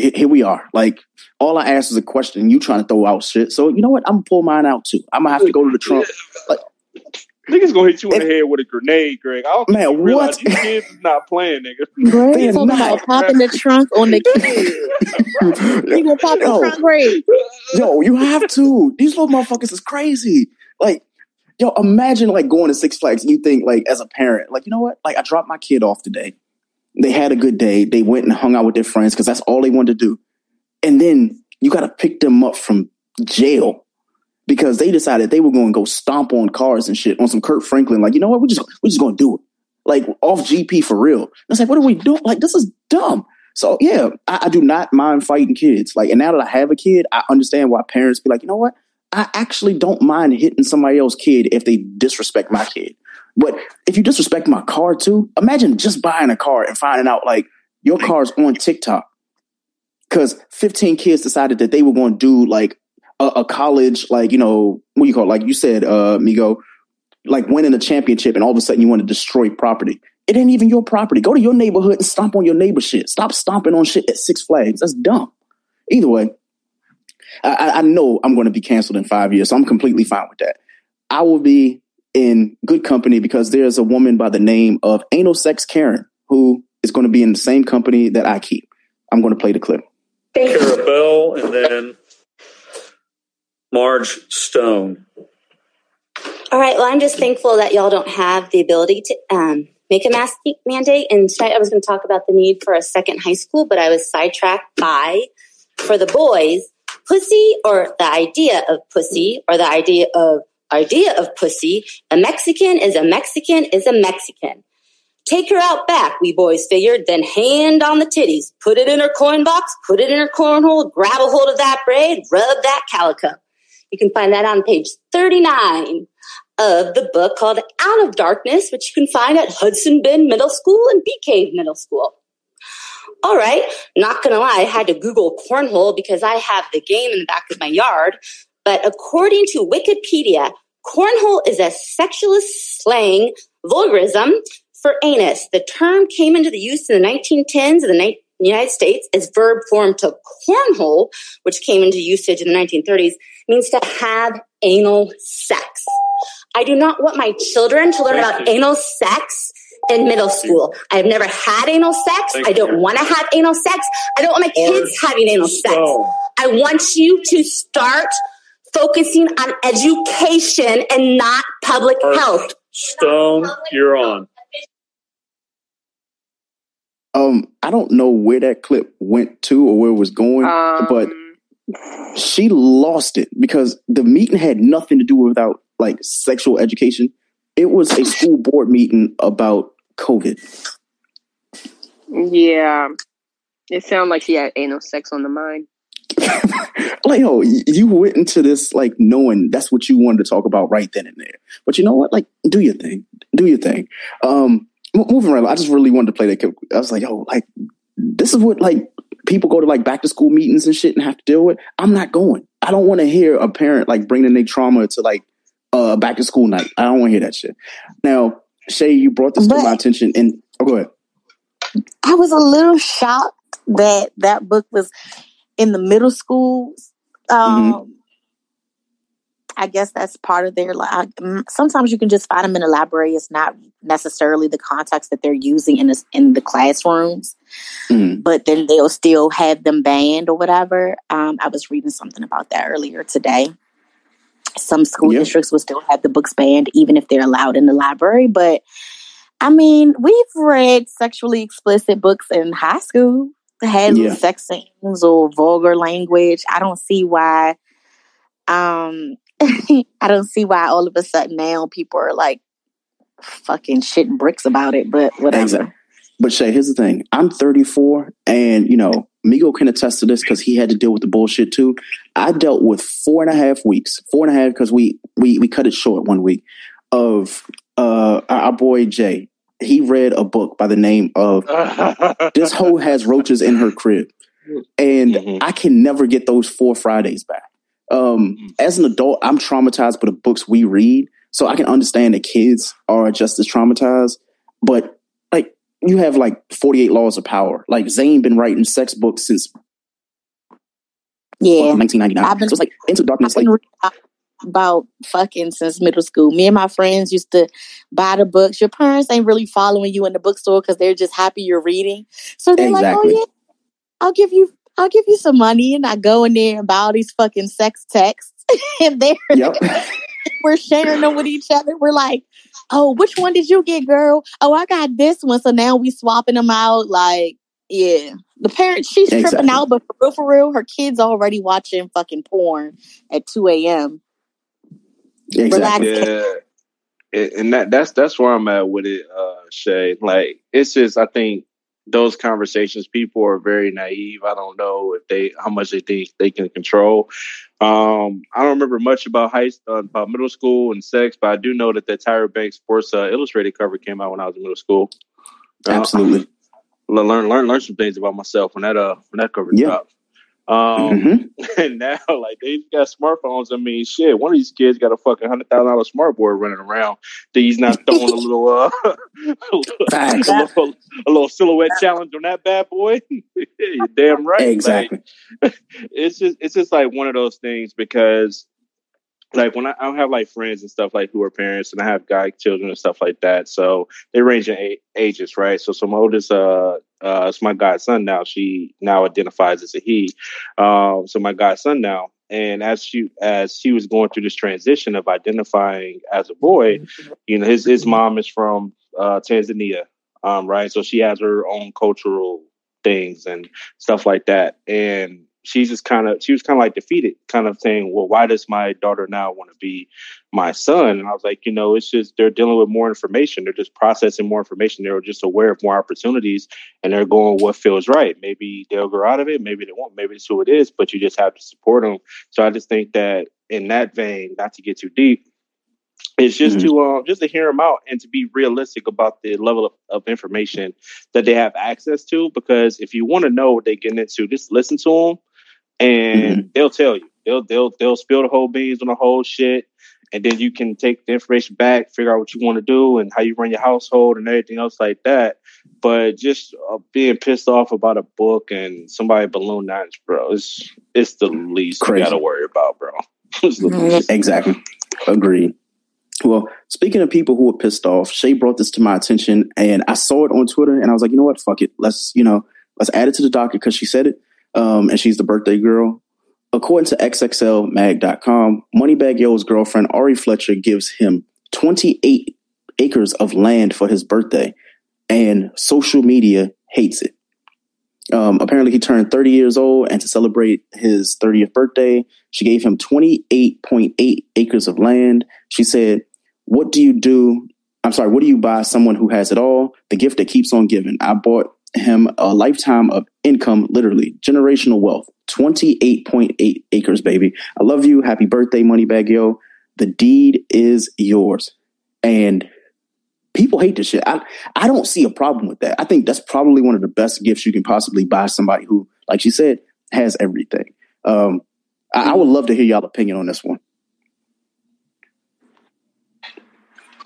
here we are. Like all I asked is a question. You trying to throw out shit. So you know what? I'm gonna pull mine out too. I'm gonna have to go to the trunk. Niggas gonna hit you in the head with a grenade, Greg. I don't think Man, you what? these kids is not playing, nigga. Greg They talking about popping the trunk on the kid. You gonna pop the trunk, Greg? Yo, you have to. These little motherfuckers is crazy. Like, yo, imagine like going to Six Flags and you think like as a parent, like, you know what? Like I dropped my kid off today. They had a good day. They went and hung out with their friends because that's all they wanted to do. And then you gotta pick them up from jail because they decided they were going to go stomp on cars and shit on some Kirk Franklin. Like, you know what? We're just we're just gonna do it. Like off GP for real. It's like, what are we doing? Like, this is dumb. So yeah, I, I do not mind fighting kids. Like, and now that I have a kid, I understand why parents be like, you know what? I actually don't mind hitting somebody else's kid if they disrespect my kid. But if you disrespect my car too, imagine just buying a car and finding out like your car's on TikTok because 15 kids decided that they were going to do like a, a college, like, you know, what you call it? Like you said, uh, Migo, like winning a championship and all of a sudden you want to destroy property. It ain't even your property. Go to your neighborhood and stomp on your neighbor shit. Stop stomping on shit at Six Flags. That's dumb. Either way, I, I- I know I'm going to be canceled in five years, so I'm completely fine with that. I will be in good company because there's a woman by the name of Anal Sex Karen who is going to be in the same company that I keep. I'm going to play the clip. Kara Bell, and then Marge Stone. All right. Well, I'm just thankful that y'all don't have the ability to um, make a mask mandate. And tonight I was going to talk about the need for a second high school, but I was sidetracked by, for the boys, pussy or the idea of pussy or the idea of idea of pussy. A Mexican is a Mexican is a Mexican. Take her out back, we boys figured, then hand on the titties. Put it in her coin box, put it in her cornhole, grab a hold of that braid, rub that calico. You can find that on page 39 of the book called Out of Darkness, which you can find at Hudson Bend Middle School and Bee Cave Middle School. All right, not gonna lie, I had to Google cornhole because I have the game in the back of my yard. But according to Wikipedia, cornhole is a sexualist slang vulgarism for anus. The term came into the use in the 1910s in the ni- United States as verb form to cornhole, which came into usage in the 1930s, means to have anal sex. I do not want my children to learn about anal sex in middle school. I've never had anal sex. I don't want to have anal sex. I don't want my kids having anal sex. I want you to start focusing on education and not public health. Stone, you're on. Um, I don't know where that clip went to or where it was going, but she lost it because the meeting had nothing to do without like sexual education. It was a school board meeting about COVID. Yeah. It sounded like she had anal sex on the mind. Like, yo, you went into this like knowing that's what you wanted to talk about right then and there. But you know what? Like, do your thing. Do your thing. Um, mo- moving around, I just really wanted to play that. I was like, yo, like, this is what like people go to like back to school meetings and shit and have to deal with. I'm not going. I don't want to hear a parent like bringing their trauma to like uh back to school night. I don't want to hear that shit. Now, Shay, you brought this to my attention, and oh, go ahead. I was a little shocked that that book was in the middle schools. Um, I guess that's part of their. Like, mm, sometimes you can just find them in the library. It's not necessarily the context that they're using in the, in the classrooms, but then they'll still have them banned or whatever. Um, I was reading something about that earlier today. Some school districts will still have the books banned, even if they're allowed in the library. But I mean, we've read sexually explicit books in high school had Yeah. sex scenes or vulgar language. I don't see why. Um, I don't see why all of a sudden now people are like fucking shitting bricks about it. But whatever. Exactly. But Shay, here's the thing. I'm 34, and you know, Migo can attest to this because he had to deal with the bullshit too. I dealt with four and a half weeks, four and a half because we we we cut it short one week of uh our boy Jay. He read a book by the name of This Hoe Has Roaches in Her Crib. And mm-hmm. I can never get those four Fridays back. Um, mm-hmm. as an adult, I'm traumatized by the books we read. So I can understand that kids are just as traumatized. But like you have like 48 laws of power. Like Zane been writing sex books since Yeah. what, 1999. Been- so it's like Into Darkness. I've Like been reading uh, about fucking since middle school. Me and my friends used to buy the books. Your parents ain't really following you in the bookstore because they're just happy you're reading. So they're Exactly. like, "Oh yeah, I'll give you, I'll give you some money," and I go in there and buy all these fucking sex texts, and they're Yep. we're sharing them with each other. We're like, "Oh, which one did you get, girl? Oh, I got this one." So now we swapping them out. Like, yeah, the parents, she's tripping out, but for real, for real, her kids already watching fucking porn at two a.m. Relax. Yeah. And- And that that's that's where I'm at with it, uh, Shay. Like it's just I think those conversations, people are very naive. I don't know if they how much they think they can control. Um, I don't remember much about high uh, about middle school and sex, but I do know that the Tyra Banks Sports uh, Illustrated cover came out when I was in middle school. Uh, Absolutely. learn learn learn some things about myself when that uh when that cover Yeah. dropped. Um, Mhm. and now like they've got smartphones. I mean, shit, one of these kids got a fucking hundred thousand dollar smart board running around. That he's not throwing a little uh a little, a little silhouette challenge on that bad boy. You're damn right. Like, Exactly. it's just it's just like one of those things because like when I, I don't have like friends and stuff like who are parents and I have guy children and stuff like that. So they range in ages, right? So so my oldest uh uh it's my godson now. She now identifies as a he. Um so my godson now. And as she as she was going through this transition of identifying as a boy, you know, his his mom is from uh, Tanzania, um, right? So she has her own cultural things and stuff like that, and she's just kind of she was kind of like defeated, kind of saying, "Well, why does my daughter now want to be my son?" And I was like, you know, it's just they're dealing with more information. They're just processing more information. They're just aware of more opportunities, and they're going what feels right. Maybe they'll grow out of it. Maybe they won't. Maybe it's who it is. But you just have to support them. So I just think that in that vein, not to get too deep, it's just mm-hmm. to um just to hear them out and to be realistic about the level of, of information that they have access to. Because if you want to know what they're getting into, just listen to them and mm-hmm. they'll tell you. They'll they'll they'll spill the whole beans on the whole shit, and then you can take the information back, figure out what you want to do, and how you run your household and everything else like that. But just uh, being pissed off about a book and somebody balloon that, bro, it's it's the least Crazy. you got to worry about, bro. exactly. Agreed. Well, speaking of people who were pissed off, Shay brought this to my attention, and I saw it on Twitter, and I was like, you know what, fuck it, let's you know, let's add it to the docket because she said it um, and she's the birthday girl. According to XXLMag.com, Moneybagg Yo's girlfriend Ari Fletcher gives him 28 acres of land for his birthday, and social media hates it. Um, apparently, he turned 30 years old, and to celebrate his 30th birthday, she gave him 28.8 acres of land. She said, What do you do? I'm sorry, what do you buy someone who has it all? The gift that keeps on giving. I bought him a lifetime of income, literally generational wealth. 28.8 acres, baby. I love you. Happy birthday, Moneybagg Yo. The deed is yours. And people hate this shit. I, I don't see a problem with that. I think that's probably one of the best gifts you can possibly buy somebody who, like she said, has everything. Um, I, I would love to hear y'all opinion on this one.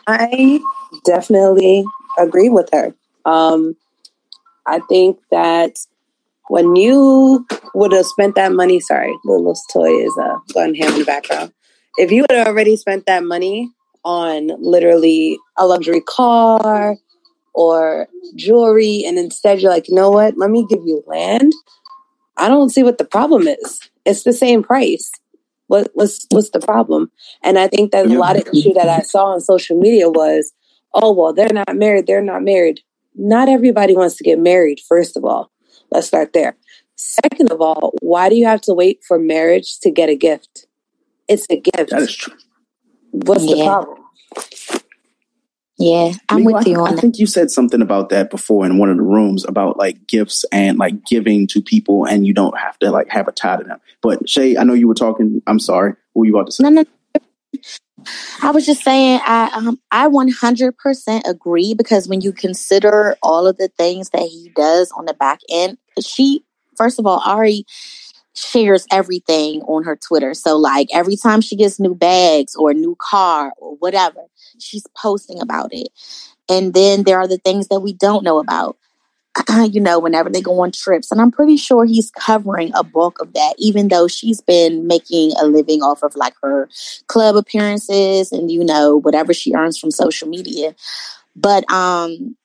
I definitely agree with her. Um, I think that when you would have spent that money, sorry, Lulu's toy is uh, going ham in the background. If you would have already spent that money on literally a luxury car or jewelry, and instead you're like, you know what, let me give you land, I don't see what the problem is. It's the same price. What, what's what's the problem? And I think that a lot of issue that I saw on social media was, oh well, they're not married, they're not married not everybody wants to get married, first of all. Let's start there. Second of all, why do you have to wait for marriage to get a gift? It's a gift. That is true. What's yeah. the problem? Yeah, I'm with you I, on I think you said something about that before in one of the rooms about like gifts and like giving to people and you don't have to like have a tie to them. But Shay, I know you were talking. I'm sorry. What were you about to say? No, no, I was just saying, I um, I 100% agree because when you consider all of the things that he does on the back end, she first of all, Ari shares everything on her Twitter. So like every time she gets new bags or a new car or whatever, she's posting about it. And then there are the things that we don't know about. you know, whenever they go on trips. And I'm pretty sure he's covering a bulk of that, even though she's been making a living off of like her club appearances and, you know, whatever she earns from social media. But, um,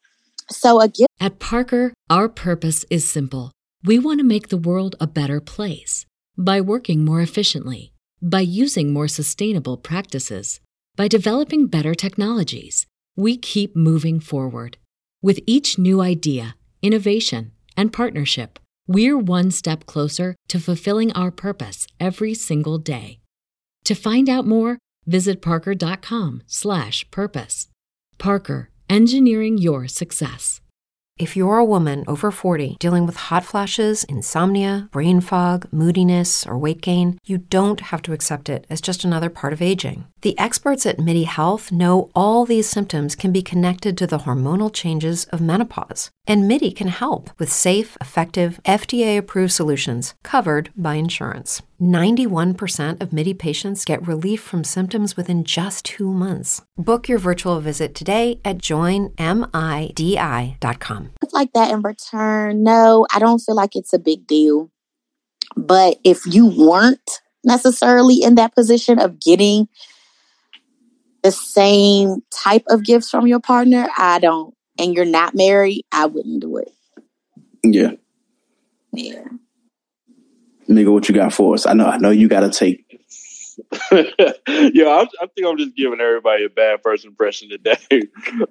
so again. At Parker, our purpose is simple. We want to make the world a better place by working more efficiently, by using more sustainable practices, by developing better technologies. We keep moving forward. With each new idea, innovation, and partnership, we're one step closer to fulfilling our purpose every single day. To find out more, visit parker.com/purpose. Parker, engineering your success. If you're a woman over 40 dealing with hot flashes, insomnia, brain fog, moodiness, or weight gain, you don't have to accept it as just another part of aging. The experts at MIDI Health know all these symptoms can be connected to the hormonal changes of menopause. And MIDI can help with safe, effective, FDA approved solutions covered by insurance. 91% of MIDI patients get relief from symptoms within just two months. Book your virtual visit today at joinmidi.com. Like that in return, no, I don't feel like it's a big deal. But if you weren't necessarily in that position of getting the same type of gifts from your partner, I don't. And you're not married, I wouldn't do it. Yeah. Yeah. Nigga, what you got for us? I know I know you gotta take yeah, I, I, think I'm just giving everybody a bad first impression today.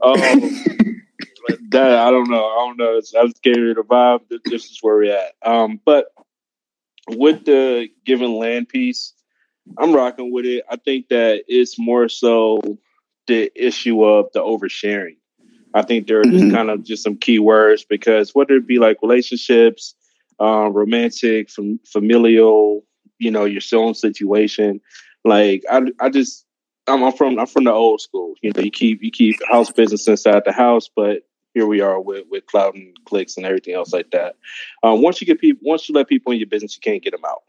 um, that I don't know. I don't know. I just gave it a vibe. This is where we're at. Um, but with the given land piece, I'm rocking with it. I think that it's more so the issue of the oversharing. I think there are just mm-hmm. kind of just some key words because whether it be like relationships, um, romantic, fam- familial, you know, your own situation, like I, I just, I'm, I'm from, I'm from the old school. You know, you keep, you keep house business inside the house, but here we are with with cloud and clicks and everything else like that. Um, once you get people, once you let people in your business, you can't get them out.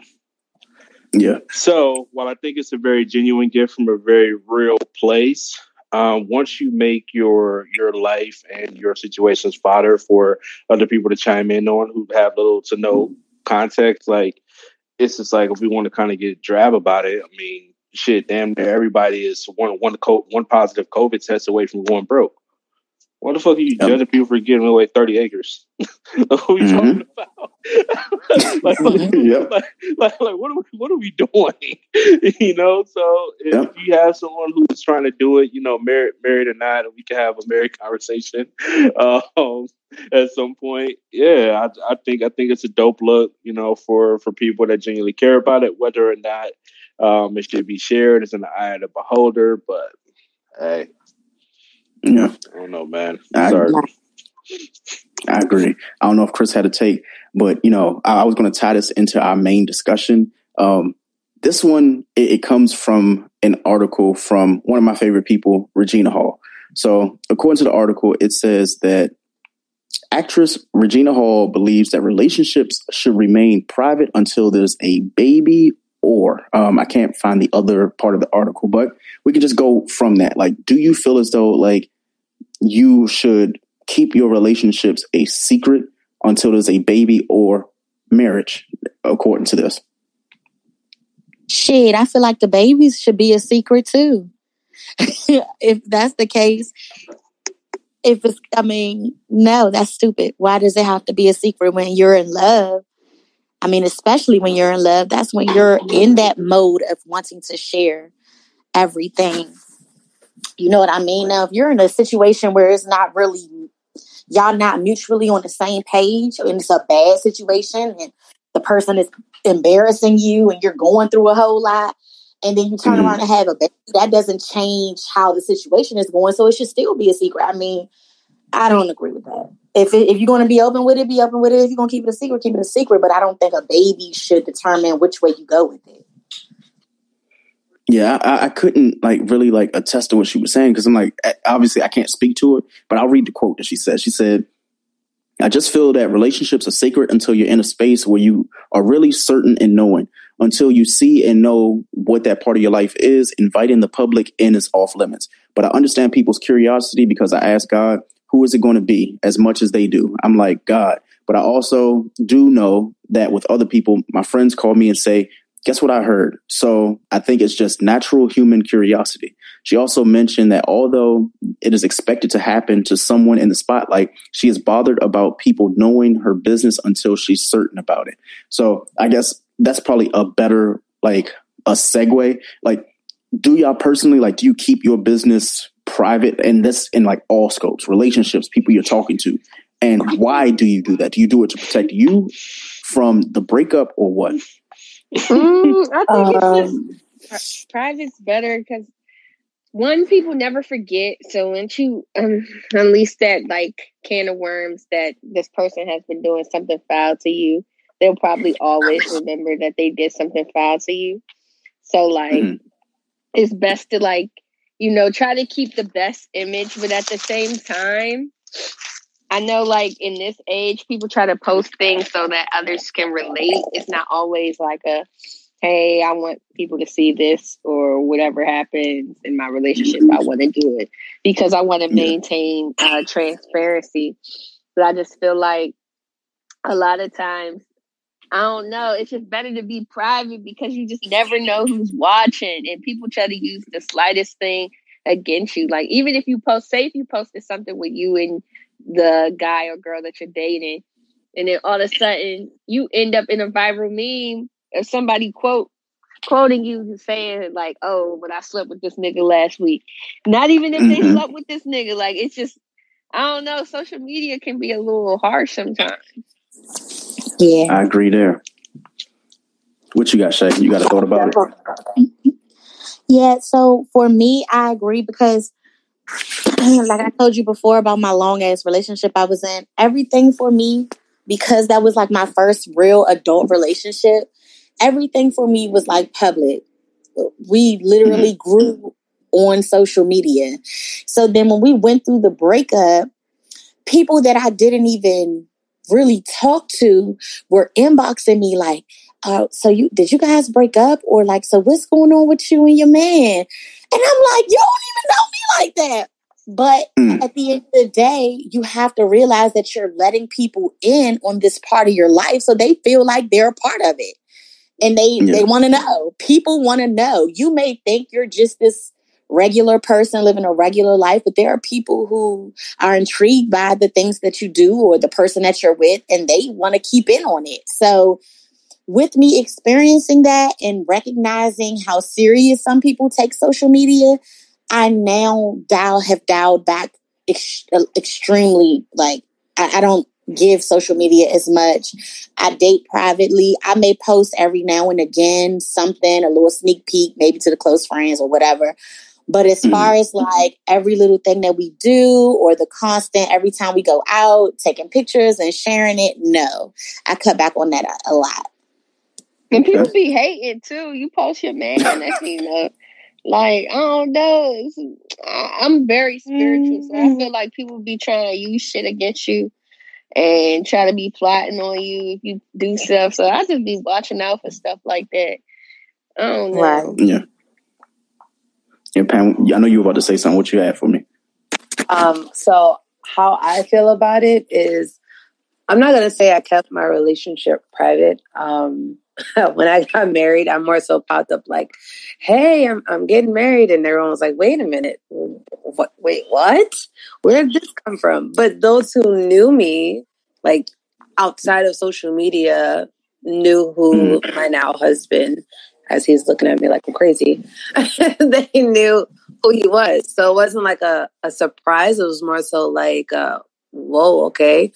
Yeah. So while I think it's a very genuine gift from a very real place, um, once you make your your life and your situations fodder for other people to chime in on who have little to no context, like it's just like if we want to kind of get drab about it, I mean, shit, damn everybody is one one one positive COVID test away from going broke. What the fuck are you yep. judging people for giving away 30 acres? Who are you mm-hmm. talking about? like, like, yep. like, like, like, what are we, what are we doing? you know, so if yep. you have someone who's trying to do it, you know, married, married or not, we can have a married conversation um, at some point. Yeah, I, I think I think it's a dope look, you know, for for people that genuinely care about it, whether or not um, it should be shared. It's in the eye of the beholder, but hey, yeah. I don't know, man. I, Sorry. I agree. I don't know if Chris had a take, but you know, I, I was going to tie this into our main discussion. Um, this one, it, it comes from an article from one of my favorite people, Regina Hall. So, according to the article, it says that actress Regina Hall believes that relationships should remain private until there's a baby or um, I can't find the other part of the article, but we can just go from that. Like, do you feel as though like you should keep your relationships a secret until there's a baby or marriage, according to this? Shit, I feel like the babies should be a secret too. if that's the case, if it's, I mean, no, that's stupid. Why does it have to be a secret when you're in love? I mean, especially when you're in love, that's when you're in that mode of wanting to share everything. You know what I mean? Now, if you're in a situation where it's not really, y'all not mutually on the same page, and it's a bad situation, and the person is embarrassing you, and you're going through a whole lot, and then you turn mm-hmm. around and have a baby, that doesn't change how the situation is going. So it should still be a secret. I mean, I don't agree with that if it, if you're going to be open with it, be open with it. If you're going to keep it a secret, keep it a secret. But I don't think a baby should determine which way you go with it. Yeah, I, I couldn't like really like attest to what she was saying because I'm like, eh, obviously I can't speak to it, but I'll read the quote that she said. She said, "I just feel that relationships are sacred until you're in a space where you are really certain and knowing. Until you see and know what that part of your life is, inviting the public in is off limits. But I understand people's curiosity because I ask God, who is it going to be as much as they do? I'm like, God. But I also do know that with other people, my friends call me and say, guess what I heard? So I think it's just natural human curiosity. She also mentioned that although it is expected to happen to someone in the spotlight, she is bothered about people knowing her business until she's certain about it. So I guess that's probably a better, like, a segue. Like, do y'all personally, like, do you keep your business private and this in like all scopes, relationships, people you're talking to. And why do you do that? Do you do it to protect you from the breakup or what? Mm, I think um, it's just private's better because one, people never forget. So once you um, unleash that like can of worms that this person has been doing something foul to you, they'll probably always remember that they did something foul to you. So like, mm-hmm. it's best to like you know, try to keep the best image, but at the same time, I know like in this age, people try to post things so that others can relate. It's not always like a, hey, I want people to see this or whatever happens in my relationship. I want to do it because I want to maintain uh, transparency. But I just feel like a lot of times I don't know. It's just better to be private because you just never know who's watching, and people try to use the slightest thing against you. Like even if you post, say if you posted something with you and the guy or girl that you're dating, and then all of a sudden you end up in a viral meme of somebody quote quoting you saying like, "Oh, but I slept with this nigga last week." Not even if they Mhm. slept with this nigga. Like it's just, I don't know. Social media can be a little harsh sometimes. Yeah. I agree there. What you got, Shay? You got a thought about it? Yeah, so for me, I agree because, like I told you before about my long ass relationship I was in, everything for me, because that was like my first real adult relationship, everything for me was like public. We literally mm-hmm. grew on social media. So then when we went through the breakup, people that I didn't even really talk to were inboxing me like, uh, so you did you guys break up or like so what's going on with you and your man? And I'm like, you don't even know me like that. But at the end of the day, you have to realize that you're letting people in on this part of your life so they feel like they're a part of it. And they they want to know. People want to know. You may think you're just this regular person living a regular life, but there are people who are intrigued by the things that you do or the person that you're with and they want to keep in on it. So with me experiencing that and recognizing how serious some people take social media, I now dial have dialed back ex- uh, extremely. Like I, I don't give social media as much. I date privately. I may post every now and again something, a little sneak peek, maybe to the close friends or whatever. But as mm. far as like every little thing that we do or the constant every time we go out, taking pictures and sharing it, no, I cut back on that a, a lot. And people be hating too. You post your man next thing you know. Like, I don't know. It's, I, I'm very spiritual, so I mm-hmm. feel like people be trying to use shit against you and try to be plotting on you if you do stuff. So I just be watching out for stuff like that. I don't know. Yeah. Yeah, Pam, I know you were about to say something. What you had for me? Um, so how I feel about it is I'm not gonna say I kept my relationship private. Um when I got married, I more so popped up like, "Hey, I'm I'm getting married," and everyone was like, "Wait a minute, what? Wait, what? Where did this come from?" But those who knew me, like outside of social media, knew who my now husband, as he's looking at me like I'm crazy, they knew who he was. So it wasn't like a, a surprise. It was more so like, uh, whoa, okay.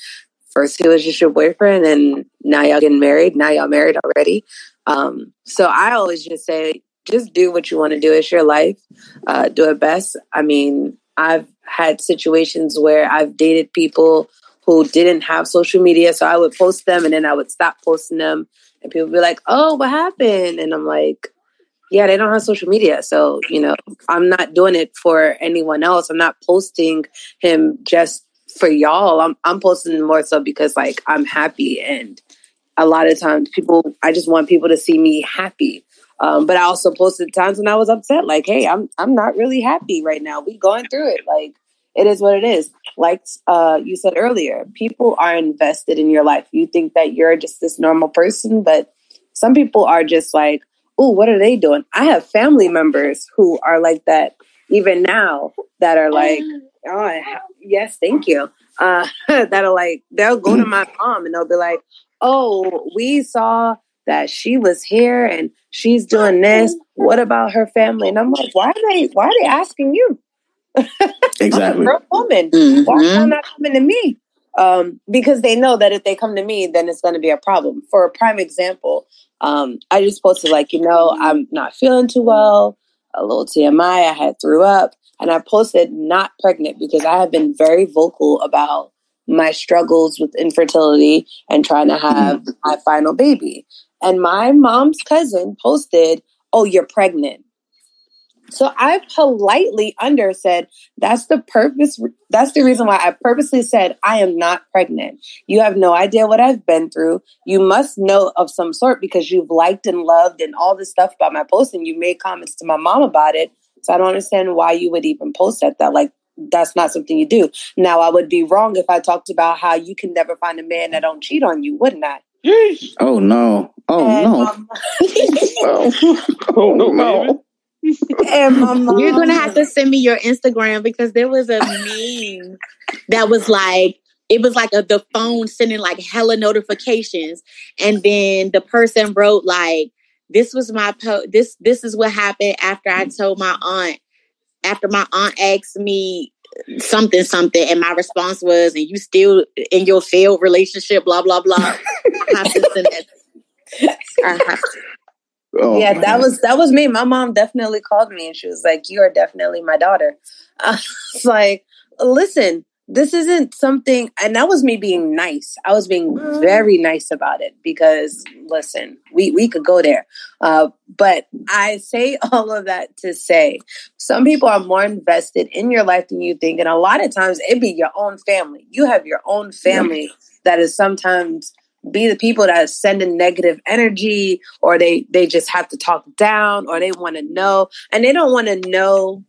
First he was just your boyfriend and now y'all getting married. Now y'all married already. Um, so I always just say, just do what you want to do. It's your life. Uh, do it best. I mean, I've had situations where I've dated people who didn't have social media. So I would post them and then I would stop posting them. And people be like, oh, what happened? And I'm like, yeah, they don't have social media. So, you know, I'm not doing it for anyone else. I'm not posting him just for y'all. I'm I'm posting more so because like I'm happy and a lot of times people I just want people to see me happy. Um, but I also posted times when I was upset, like, hey, I'm I'm not really happy right now. We going through it. Like it is what it is. Like uh, you said earlier, people are invested in your life. You think that you're just this normal person, but some people are just like, oh, what are they doing? I have family members who are like that even now that are like, oh, yes, thank you. Uh, that are like, they'll go to my mom and they'll be like, oh, we saw that she was here and she's doing this. What about her family? And I'm like, why are they, why are they asking you? Exactly. Grown woman. Why are they not coming to me? Um, because they know that if they come to me, then it's going to be a problem. For a prime example, um, I just posted like, you know, I'm not feeling too well. A little TMI. I had threw up, and I posted not pregnant because I have been very vocal about my struggles with infertility and trying to have my final baby. And my mom's cousin posted, "Oh, you're pregnant." So I politely under said, that's the purpose. That's the reason why I purposely said, I am not pregnant. You have no idea what I've been through. You must know of some sort because you've liked and loved and all this stuff about my post and you made comments to my mom about it. So I don't understand why you would even post at that. Like, that's not something you do. Now, I would be wrong if I talked about how you can never find a man that don't cheat on you, wouldn't I? Oh no! Oh And, no! um, oh no! and my mom, You're gonna have to send me your Instagram because there was a meme that was like it was like a, the phone sending like hella notifications, and then the person wrote like this was my po this this is what happened after I told my aunt after my aunt asked me something something and my response was and you still in your failed relationship blah blah blah. I have to send that. I have to. Oh, yeah, that was that was me. My mom definitely called me and she was like, "You are definitely my daughter." I was like, "Listen, this isn't something." And that was me being nice. I was being very nice about it because, listen, we we could go there, uh, but I say all of that to say some people are more invested in your life than you think, and a lot of times it be your own family. You have your own family that is sometimes be the people that send sending negative energy or they they just have to talk down or they want to know. And they don't want to know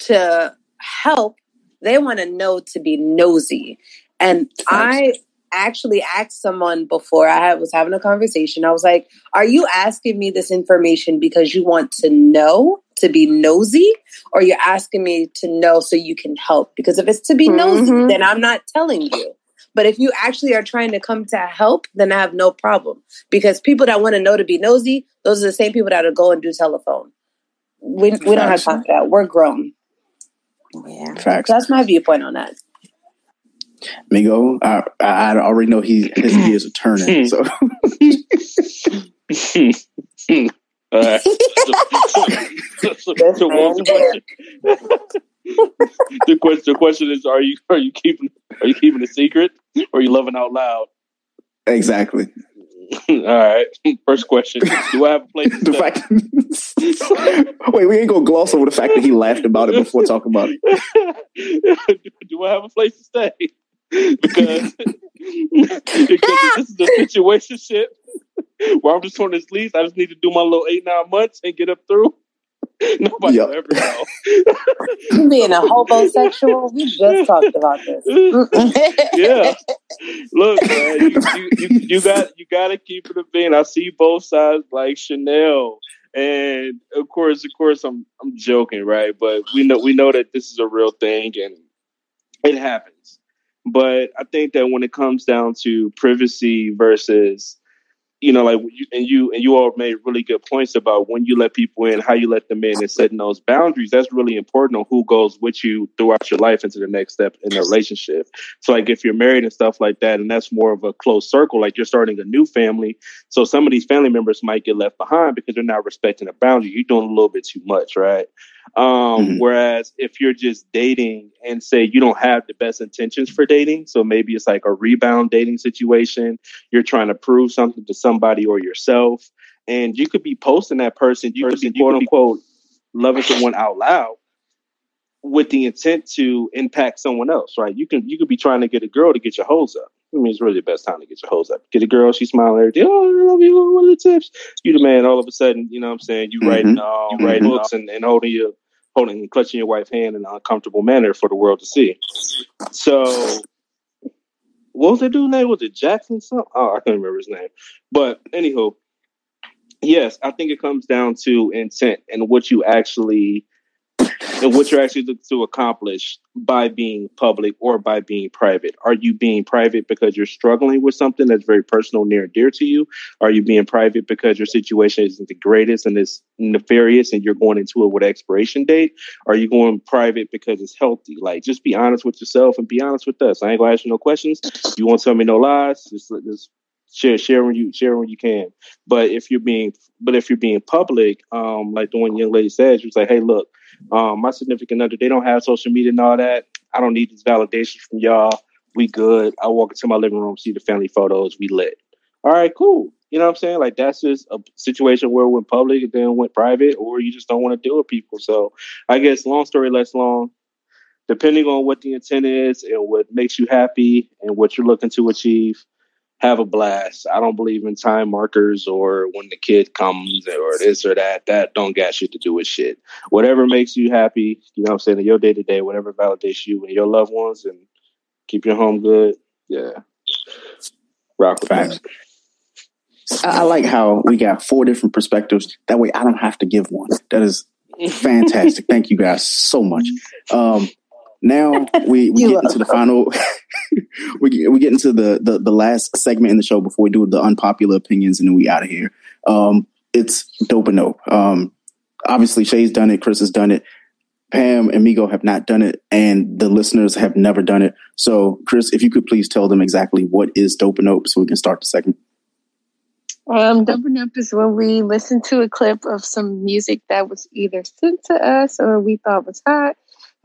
to help. They want to know to be nosy. And i actually asked someone before i was having a conversation. I was like are you asking me this information because you want to know to be nosy? Or you're asking me to know so you can help? Because if it's to be nosy Mhm. then i'm not telling you but if you actually are trying to come to help, then I have no problem. Because people that want to know to be nosy, those are the same people that'll go and do telephone. We, we don't have Facts. time for that. We're grown. Yeah. Facts. That's my viewpoint on that. Migo, I, I I already know he his gears are turning. So All right. So, so, so what was the question? the question is are you are you keeping are you keeping a secret or are you loving out loud? exactly. All right. First question. Do I have a place to The stay? fact. Wait, we ain't gonna gloss over the fact that he laughed about it before talking about it. do I have a place to stay? Because, because this is a situation shit where I'm just on this lease. I just need to do my little eight, nine months and get up through. Nobody Yep. will ever know. Being a homosexual, we just talked about this. yeah. Look, man, you, you, you, you got you got to keep it a being. I see both sides, like Chanel, and of course, of course, I'm I'm joking, right? But we know we know that this is a real thing, and it happens. But I think that when it comes down to privacy versus you know, like you, and you and you all made really good points about when you let people in, how you let them in, and setting those boundaries. That's really important on who goes with you throughout your life into the next step in the relationship. So, like if you're married and stuff like that, and that's more of a close circle, like you're starting a new family. So some of these family members might get left behind because they're not respecting a boundary. You're doing a little bit too much, right? Um, Whereas if you're just dating and say you don't have the best intentions for dating, so maybe it's like a rebound dating situation, you're trying to prove something to somebody or yourself, and you could be posting that person, you could be quote unquote loving someone out loud with the intent to impact someone else, right? You can you could be trying to get a girl to get your hose up. I mean, it's really the best time to get your hose up. Get a girl, she's smiling every day. Oh, I love you. What are the tips? You the man. All of a sudden, you know what I'm saying? You writing, uh, you writing books and, and holding your holding and clutching your wife's hand in an uncomfortable manner for the world to see. So, what was that dude's name? Was it Jackson? Something? Oh, I can't remember his name. But anywho, yes, I think it comes down to intent and what you actually and what you're actually looking to accomplish by being public or by being private. Are you being private because you're struggling with something that's very personal, near and dear to you? Are you being private because your situation isn't the greatest and it's nefarious and you're going into it with expiration date? Are you going private because it's healthy? Like, just be honest with yourself and be honest with us. I ain't gonna ask you no questions. You won't tell me no lies. Just, just share, share when you share when you can. But if you're being, but if you're being public, um, like the one young lady said, she was like, "Hey, look, um, my significant other, they don't have social media and all that. I don't need these validations from y'all. We good. I walk into my living room, see the family photos, we lit. All right, cool. You know what I'm saying? Like that's just a situation where it went public and then went private, or you just don't want to deal with people. So I guess long story less long, depending on what the intent is and what makes you happy and what you're looking to achieve, have a blast. I don't believe in time markers or when the kid comes or this or that. That don't got shit to do with shit. Whatever makes you happy, you know what I'm saying, in your day to day, whatever validates you and your loved ones and keep your home good. Yeah. Rock with Facts. I I like how we got four different perspectives. That way I don't have to give one. That is fantastic. Thank you guys so much. Um, now we, we get into the final we get, we get into the, the the last segment in the show before we do the unpopular opinions and then we out of here. Um, it's dope and dope. Um, obviously, Shay's done it, Chris has done it, Pam and Migo have not done it, and the listeners have never done it. So, Chris, if you could please tell them exactly what is dope and dope, so we can start the segment. Um, Doping Up is when we listen to a clip of some music that was either sent to us or we thought was hot,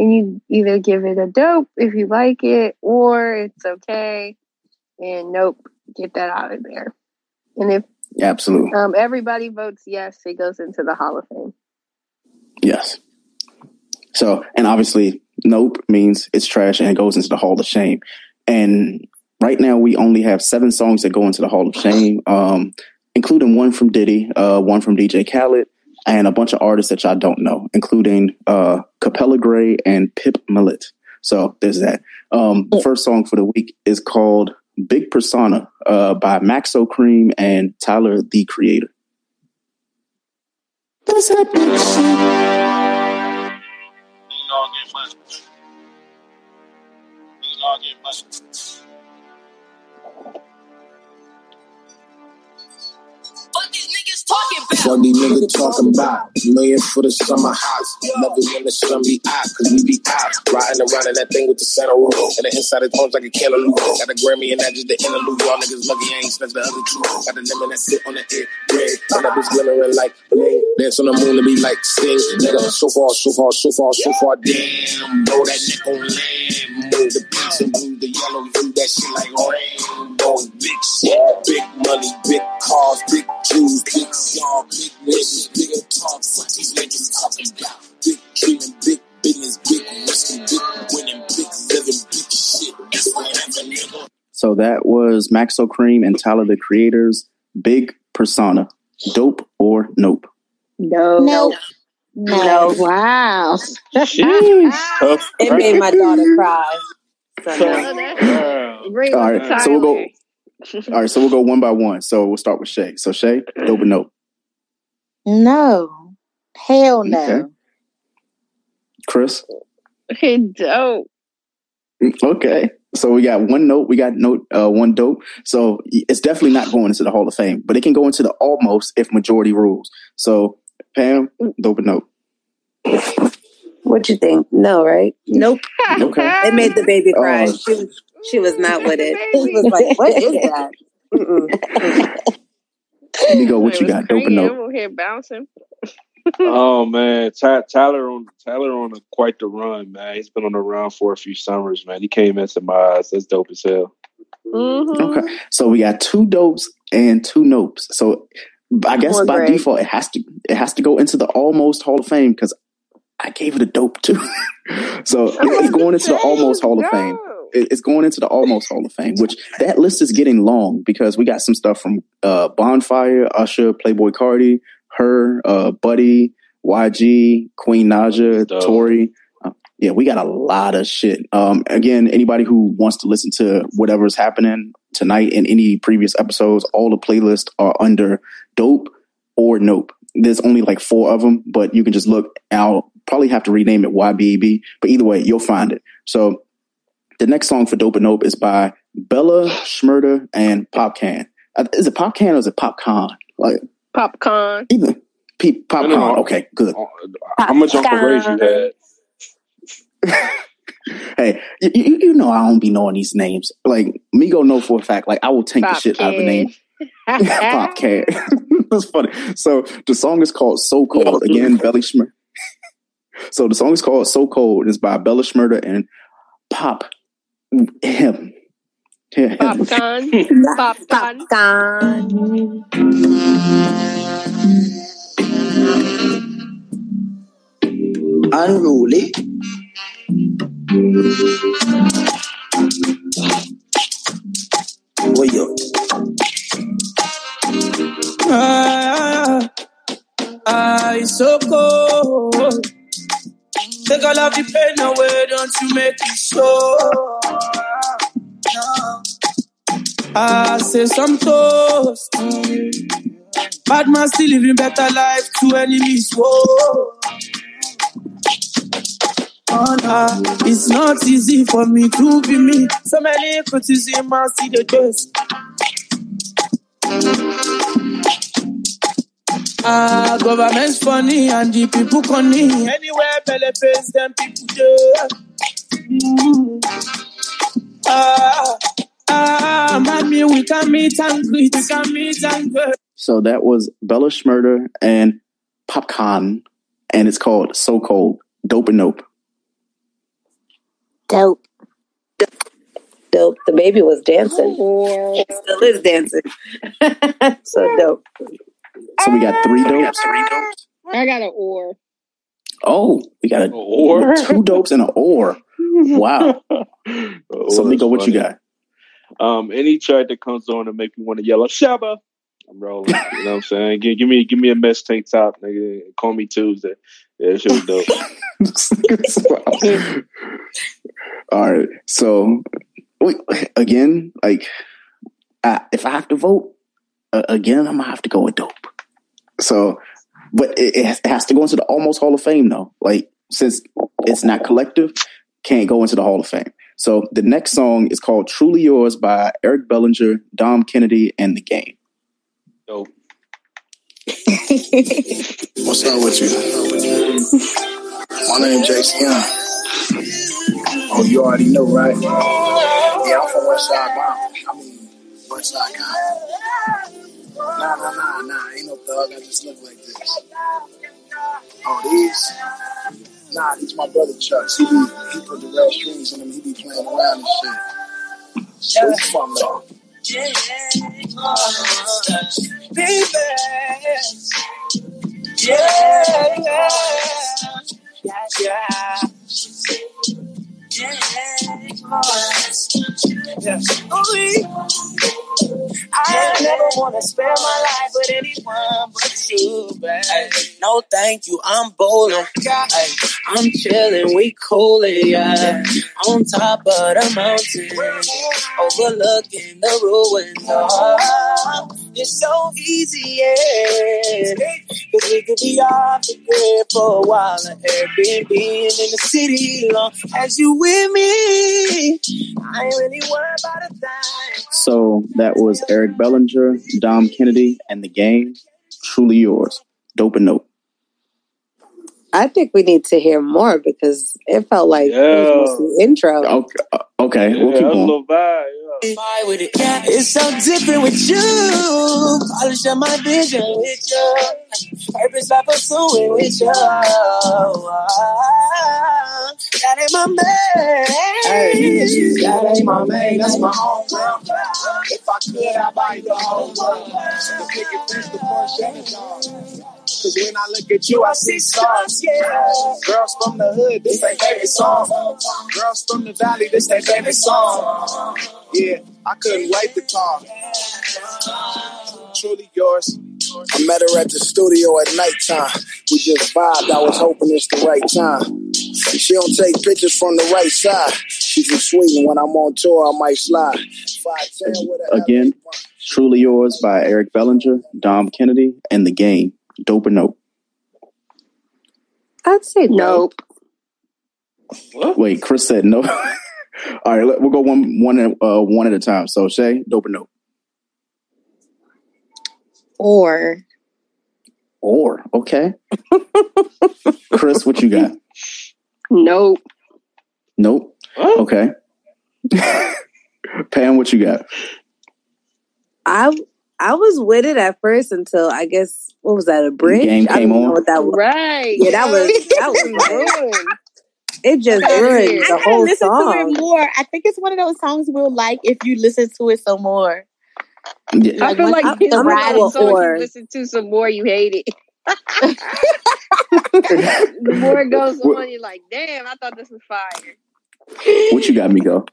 and you either give it a dope if you like it, or it's okay, and nope, get that out of there. And if Yeah, absolutely. um, everybody votes yes, it goes into the Hall of Fame. Yes. So, and obviously, nope means it's trash and it goes into the Hall of Shame. And right now, we only have seven songs that go into the Hall of Shame, um, including one from Diddy, uh, one from DJ Khaled, and a bunch of artists that y'all don't know, including uh, Capella Grey and Pip Millett. So there's that. Um, the first song for the week is called Big Persona uh, by Maxo Kream and Tyler the Creator. That's that big shit. What these niggas talking about? Million for the summer house. Never when the sun be out, cause we be hot. Riding around in that thing with the center room. And the inside it homes like a cantaloupe. Got a Grammy and that just the interlude. Y'all niggas lucky I ain't snatched the other two. Got the lemon that sit on the ear. Red. And that bitch glimmering like bling. Dance on the moon to be like sting. Nigga, so far, so far, so far, so far. Damn, bro, that neck on land. Move the and blue, the yellow, you that shit like rainbow. Big shit, big money, big cars, big Jews, big y'all, big niggas, big talk. Fuck these niggas talking about. Big dreaming, big business, big risking, big winning, big living, big shit. That's whatever, nigga. So that was Maxo Kream and Tyler the Creator's Big Persona. Dope or nope? No. Nope. No. Wow. It made my daughter cry. So no. Bring All on so we'll go. Tyler. All right, so we'll go one by one. So we'll start with Shay. So Shay, dope or nope? No. Hell no. Okay. Chris. Okay, dope. Okay. So we got one note. We got note uh, one dope. So it's definitely not going into the Hall of Fame, but it can go into the almost if majority rules. So Pam, dope or nope? What you think? No, right? Nope. Okay. It made the baby cry. Oh. She, was- she was not with it. She was like, "What is that?" Mm-mm. Let me go. What you got? Dope or crazy. nope? I'm here bouncing. oh man, Ty- Tyler on Tyler on a, quite the run, man. He's been on the run for a few summers, man. He came into my eyes. That's dope as hell. Mm-hmm. Okay. So we got two dopes and two nopes. So I guess More by Greg. default it has to it has to go into the almost Hall of Fame because I gave it a dope too. so it's going into the almost Hall of Fame. It- It's going into the almost Hall of Fame, which that list is getting long because we got some stuff from uh, Bonfire, Usher, Playboi Carti, her, uh, Buddy, YG, Queen Naja. Tori. Uh, yeah, we got a lot of shit. Um, again, anybody who wants to listen to whatever's happening tonight in any previous episodes, all the playlists are under Dope or Nope. There's only like four of them, but you can just look. I'll probably have to rename it YBAB, but either way, you'll find it. So the next song for Dope and Nope is by Bella Shmurda and Popcaan. Uh, Is it Popcaan or is it Popcorn? Like Popcorn. either Pe- Popcorn. No, no. Okay, good. How much Uncle Ray you had? Hey, you, you, you know I don't be knowing these names. Like me, Migo know for a fact. Like I will tank the shit out of the name. Popcaan. That's funny. So the song is called So Cold. Again, Belly Shmurda. so the song is called So Cold. It's by Bella Shmurda and Pop him. Him. Popcorn. Popcorn. Unruly. Boy, yo. Ah, ah, it's so cold. Take all of the pain away, don't you make it so. I say some toast. Bad man still living better life to enemies. Whoa. Oh, nah. It's not easy for me to be me. So many criticism I see the just. Ah, government's funny and the people conny. Anywhere belly face them people do. Mm. Ah, ah, mommy, we can meet and greet, we can meet and greet. So that was Bella Shmurda and Popcorn, and it's called So Cold, Dope and Nope. Dope. Dope. The baby was dancing. Still is dancing. so dope. So we got three dopes. I got an or. Oh, we got an or two dopes and an or. Wow. so Nico, what you got? Um, any chart that comes on and make me want to yell, Shabba, I'm rolling. You know what I'm saying? Give, give me give me a mesh tank top, nigga. Call me Tuesday. Yeah, that shit was dope. All right. So we, again, like, I, if I have to vote uh, again, I'm gonna have to go with dope. So, but it, it, has, to go into the almost Hall of Fame though. Like, since it's not collective, can't go into the Hall of Fame. So the next song is called "Truly Yours" by Eric Bellinger, Dom Kennedy, and the Game. Dope. What's up with you? My name JC Young. Oh, you already know, right? Yeah, I'm from West Side Bound. I mean, West Side Compton. Nah, nah, nah, nah. Ain't no thug. I just look like this. Oh, these? Nah, these my brother Chucks. He be, he put the red strings in them. He be playing around and shit. You from, though? Baby. Yeah, yeah. Yeah, yeah. Yeah. I never want to spend my life with anyone but you, babe. No, thank you. I'm bowling. Ay, I'm chilling. We coolin', yeah. On top of the mountain, overlooking the ruins. Oh, it's so easy, yeah. Cause we could be off the grid for a while. An Airbnb in the city, long as you with me. I ain't really worried about a thing. So that was Eric Bellinger, Dom Kennedy, and the Game. Truly yours. Dope and Nope. I think we need to hear more because it felt like it was mostly intro. Okay, uh, okay we'll keep that's going. vibe. Vibe with it. Yeah, it's so different with you. Polish up my vision with you. Purpose I pursuing with you. That ain't my man. Hey, that ain't my man. That's my hometown. If I could, I'd buy the whole world. The picket fence, the Porsche, and the dog. Cause when I look at you, I see stars. Yeah. Girls from the hood, this ain't favorite song. Girls from the valley, this ain't favorite song. Yeah, I couldn't wait to call. Truly yours. I met her at the studio at nighttime. We just vibed. I was hoping it's the right time. She don't take pictures from the right side. She from Sweden. When I'm on tour, I might slide. 5'10 with a Again, Truly Yours by Eric Bellinger, Dom Kennedy, and the Game. Dope or Nope. I'd say nope. Wait, Chris said no. All right, let, we'll go one one at, uh, one at a time. So Shay, dope and nope. Or Or okay. Chris, what you got? Nope. Nope. Okay. Pam, what you got? I I was with it at first until I guess what was that a bridge? game I came don't know on? what that was. Right. Yeah, that was that was ruined. it just ruined I the whole listen to song. it more. I think it's one of those songs we'll like if you listen to it some more. Yeah. I feel when- like I'm- it's I'm one gonna of go those songs or. you listen to some more, you hate it. the more it goes on, you're like, damn, I thought this was fire. What you got, Migo?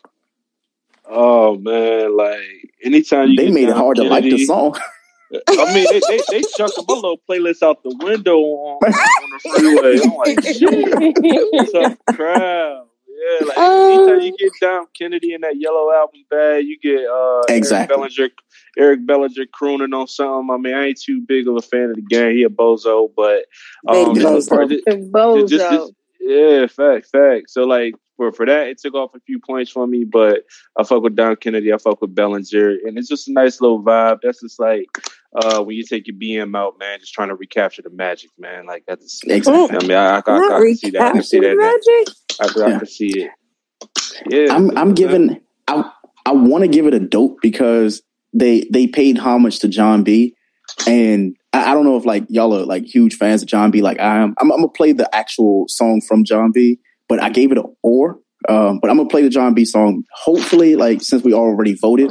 Oh man, like anytime you They made it hard to like the song. I mean, they they, they chucking my little playlist out the window on, on the freeway. I'm like, shit, tough crowd. Yeah, like anytime you get Dom Kennedy in that yellow album bag, you get uh, Exactly. Eric Bellinger, Eric Bellinger crooning on something. I mean, I ain't too big of a fan of the game. He a bozo, but um, Big just- bozo. just- Bozo. just- just- yeah, fact, fact. So like for for that, it took off a few points for me, but I fuck with Dom Kennedy, I fuck with Bellinger, and it's just a nice little vibe. That's just like uh, when you take your BM out, man, just trying to recapture the magic, man. Like that's Exactly. I mean, I, I, I, I, can see that. I can see that. now. I, I, Yeah. can see it. Yeah, I'm I'm giving I I want to give it a dope because they they paid homage to Jon B. And I, I don't know if like y'all are like huge fans of Jon B. Like I am. I'm, I'm gonna play the actual song from Jon B. But I gave it a or. Um, but I'm gonna play the Jon B. song. Hopefully, like since we already voted,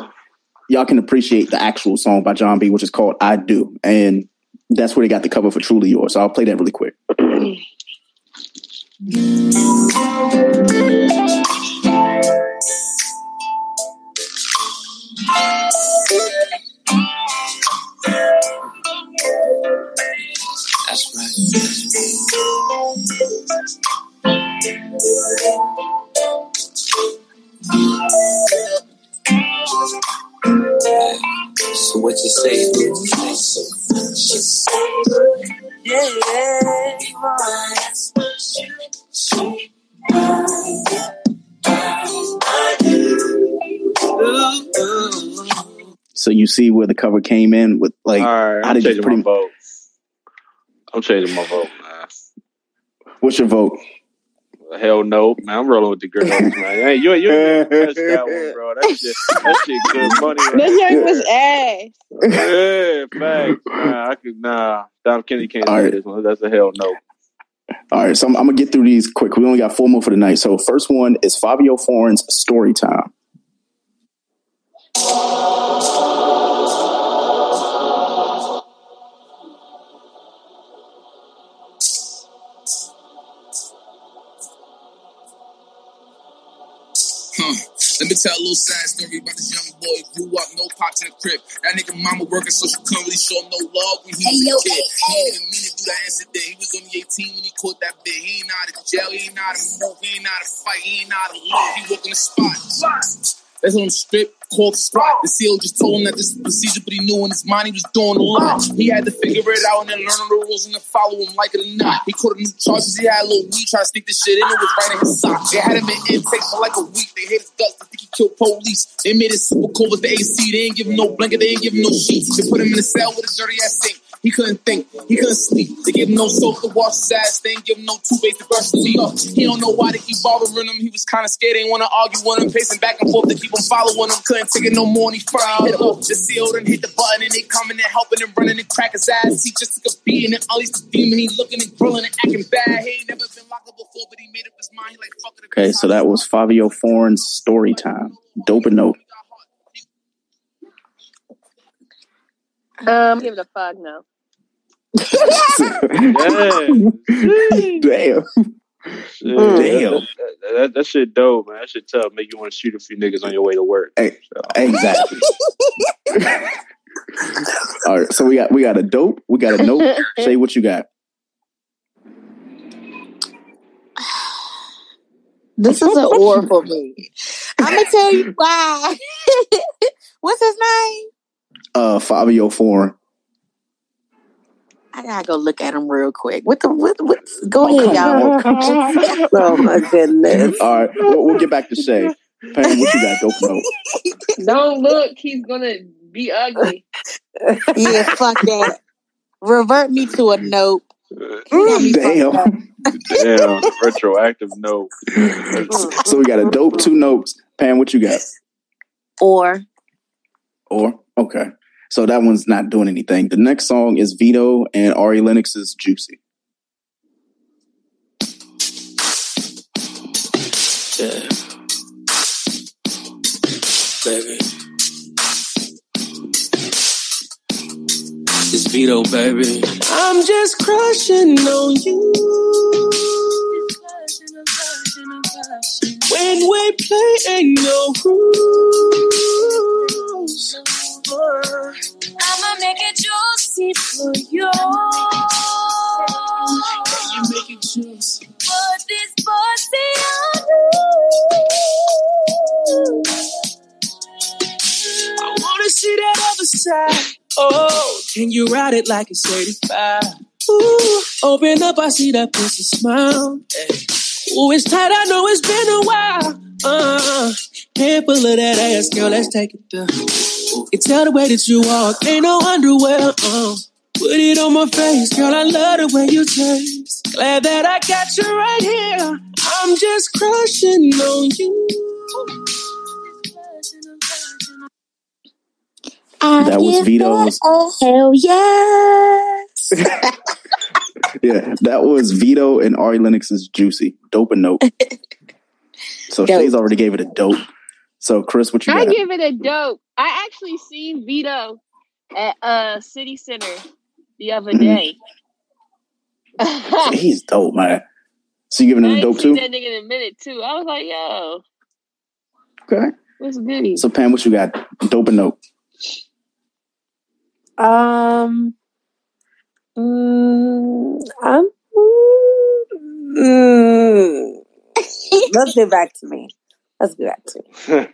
y'all can appreciate the actual song by Jon B. Which is called "I Do," and that's where they got the cover for "Truly Yours." So I'll play that really quick. That's right. So what you say? Yeah, So you see where the cover came in with like All right, how I'm they just changing pretty my vote. I'm changing my vote, man. What's your vote? Hell no, man. I'm rolling with the girls, man. Hey, you you ain't touch that one, bro. That shit, that shit, good money. Right This young was ass. Yeah, facts. Nah, I could nah. Dom Kenny can't All say right. this one. That's a hell no. All right, so I'm, I'm gonna get through these quick. We only got four more for the night. So first one is Fabio Foreign's story time. Tell a little sad story about this young boy. Grew up, no pops in the crib. That nigga mama working, so she couldn't really show no love when he was a kid. He didn't even mean to do that incident. He was only 18 when he caught that bit. He ain't out of jail, he ain't out of move, he ain't out of fight, he ain't out of live. He in the spot. That's on the strip called spot. The seal just told him that this is procedure, but he knew in his mind he was doing a lot. He had to figure it out and then learn the rules and then follow him like it or not. He caught a new charges. He had a little weed, trying to sneak this shit in. It was right in his sock. They had him in intake for like a week. They hit his guts. They think he killed police. They made it super cold with the AC. They ain't give him no blanket. They ain't give him no sheets. They put him in a cell with a dirty ass sink. He couldn't think. He couldn't sleep. They gave him no soap to wash his ass. They ain't give him no toothpaste to brush his teeth. He don't know why they keep bothering him. He was kind of scared. They ain't want to argue with him. Pacing back and forth to keep him following him. Couldn't take it no more. And he finally hit him. The seal done hit the button and they coming and helping and running and crack his ass. He just took a beating and Ollie's the demon. He looking and grilling and acting bad. He ain't never been locked up before, but he made up his mind. He like, fuck it. Okay, so that was Fabio Foreign's story time. Dope and note. Um, give it a fuck no. Damn. Yeah, Damn. That, that, that, that shit dope, man. That shit tough. Make you want to shoot a few niggas on your way to work. Hey, Exactly. All right, so we got we got a dope, we got a note. Say what you got? This is an or for me. I'm gonna tell you why. What's his name? Uh, Fabio Foreign. I gotta go look at him real quick. What the what? what go ahead, y'all. oh my goodness. All right, we'll, we'll get back to Shay. Pam, what you got? Dope note. Don't look. He's gonna be ugly. yeah, fuck that. Revert me to a note. Mm. Damn. Damn, retroactive no. Mm. So we got a dope, two notes. Pam, what you got? Or Or okay. So that one's not doing anything. The next song is Vito and Ari Lennox's Juicy. Yeah. Baby. It's Vito, baby. I'm just crushing on you. When we play, ain't no rules. I'ma make it juicy for you. You make it juicy. Put this pussy on you. I wanna see that other side. Oh, can you ride it like it's 85? Ooh, open up, I see that pussy smile. Hey. Ooh, it's tight, I know it's been a while. Uh, handful of that ass, girl, let's take it down. Can tell the way that you walk, ain't no underwear. Uh. Put it on my face, girl. I love the way you taste. Glad that I got you right here. I'm just crushing on you. That was Vito's. Oh hell yes! Yeah, that was Vito and Ari Lennox's "Juicy." Dope and note. So Dope. Shay's already gave it a dope. So Chris, what you I got? give it a dope. I actually seen Vito at uh City Center the other day. He's dope, man. So you giving I it a ain't dope too? that nigga in a minute too. I was like, yo, Okay. what's goody? So Pam, what you got? Dope and note. Um, mm, I'm, mm, let's get back to me. Let's get back to me.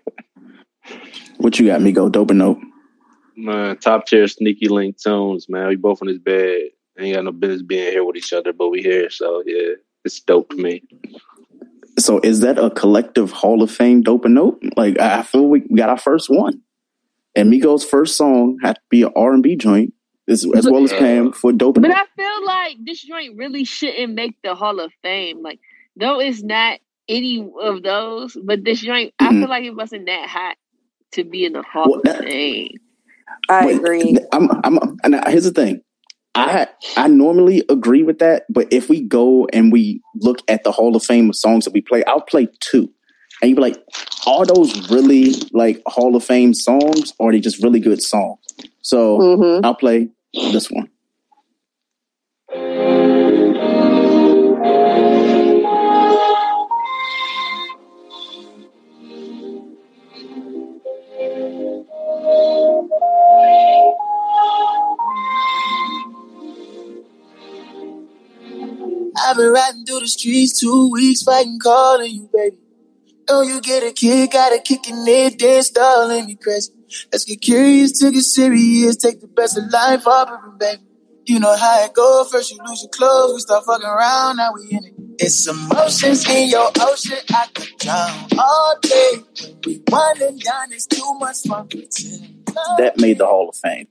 What you got, Migo? Dope and note. Man, top tier sneaky link tones, man. We both in this bed. Ain't got no business being here with each other, but we here. So yeah, it's dope to me. So is that a collective Hall of Fame dope and note? Like I I feel we got our first one, and Migo's first song had to be an R and B joint, as, as well as Pam for dope and But. I feel like this joint really shouldn't make the Hall of Fame. Like, though it's not any of those, but this joint, I Mhm. feel like it wasn't that hot to be in the Hall of Fame. I agree. I'm, I'm, and here's the thing. I I normally agree with that, but if we go and we look at the Hall of Fame of songs that we play, I'll play two, and you be like, are those really like Hall of Fame songs, or are they just really good songs? So mm-hmm. I'll play this one. I've been riding through the streets two weeks, fighting, calling you, baby. Oh, you get a kick, got a kick in it, then stalling me crazy. Let's get curious, take it serious, take the best of life, offering, baby. You know how it go. First you lose your clothes, we start fucking around, now we in it. It's emotions in your ocean, I could drown all day. We one and done, it's too much fun. pretending. That made the Hall of Fame.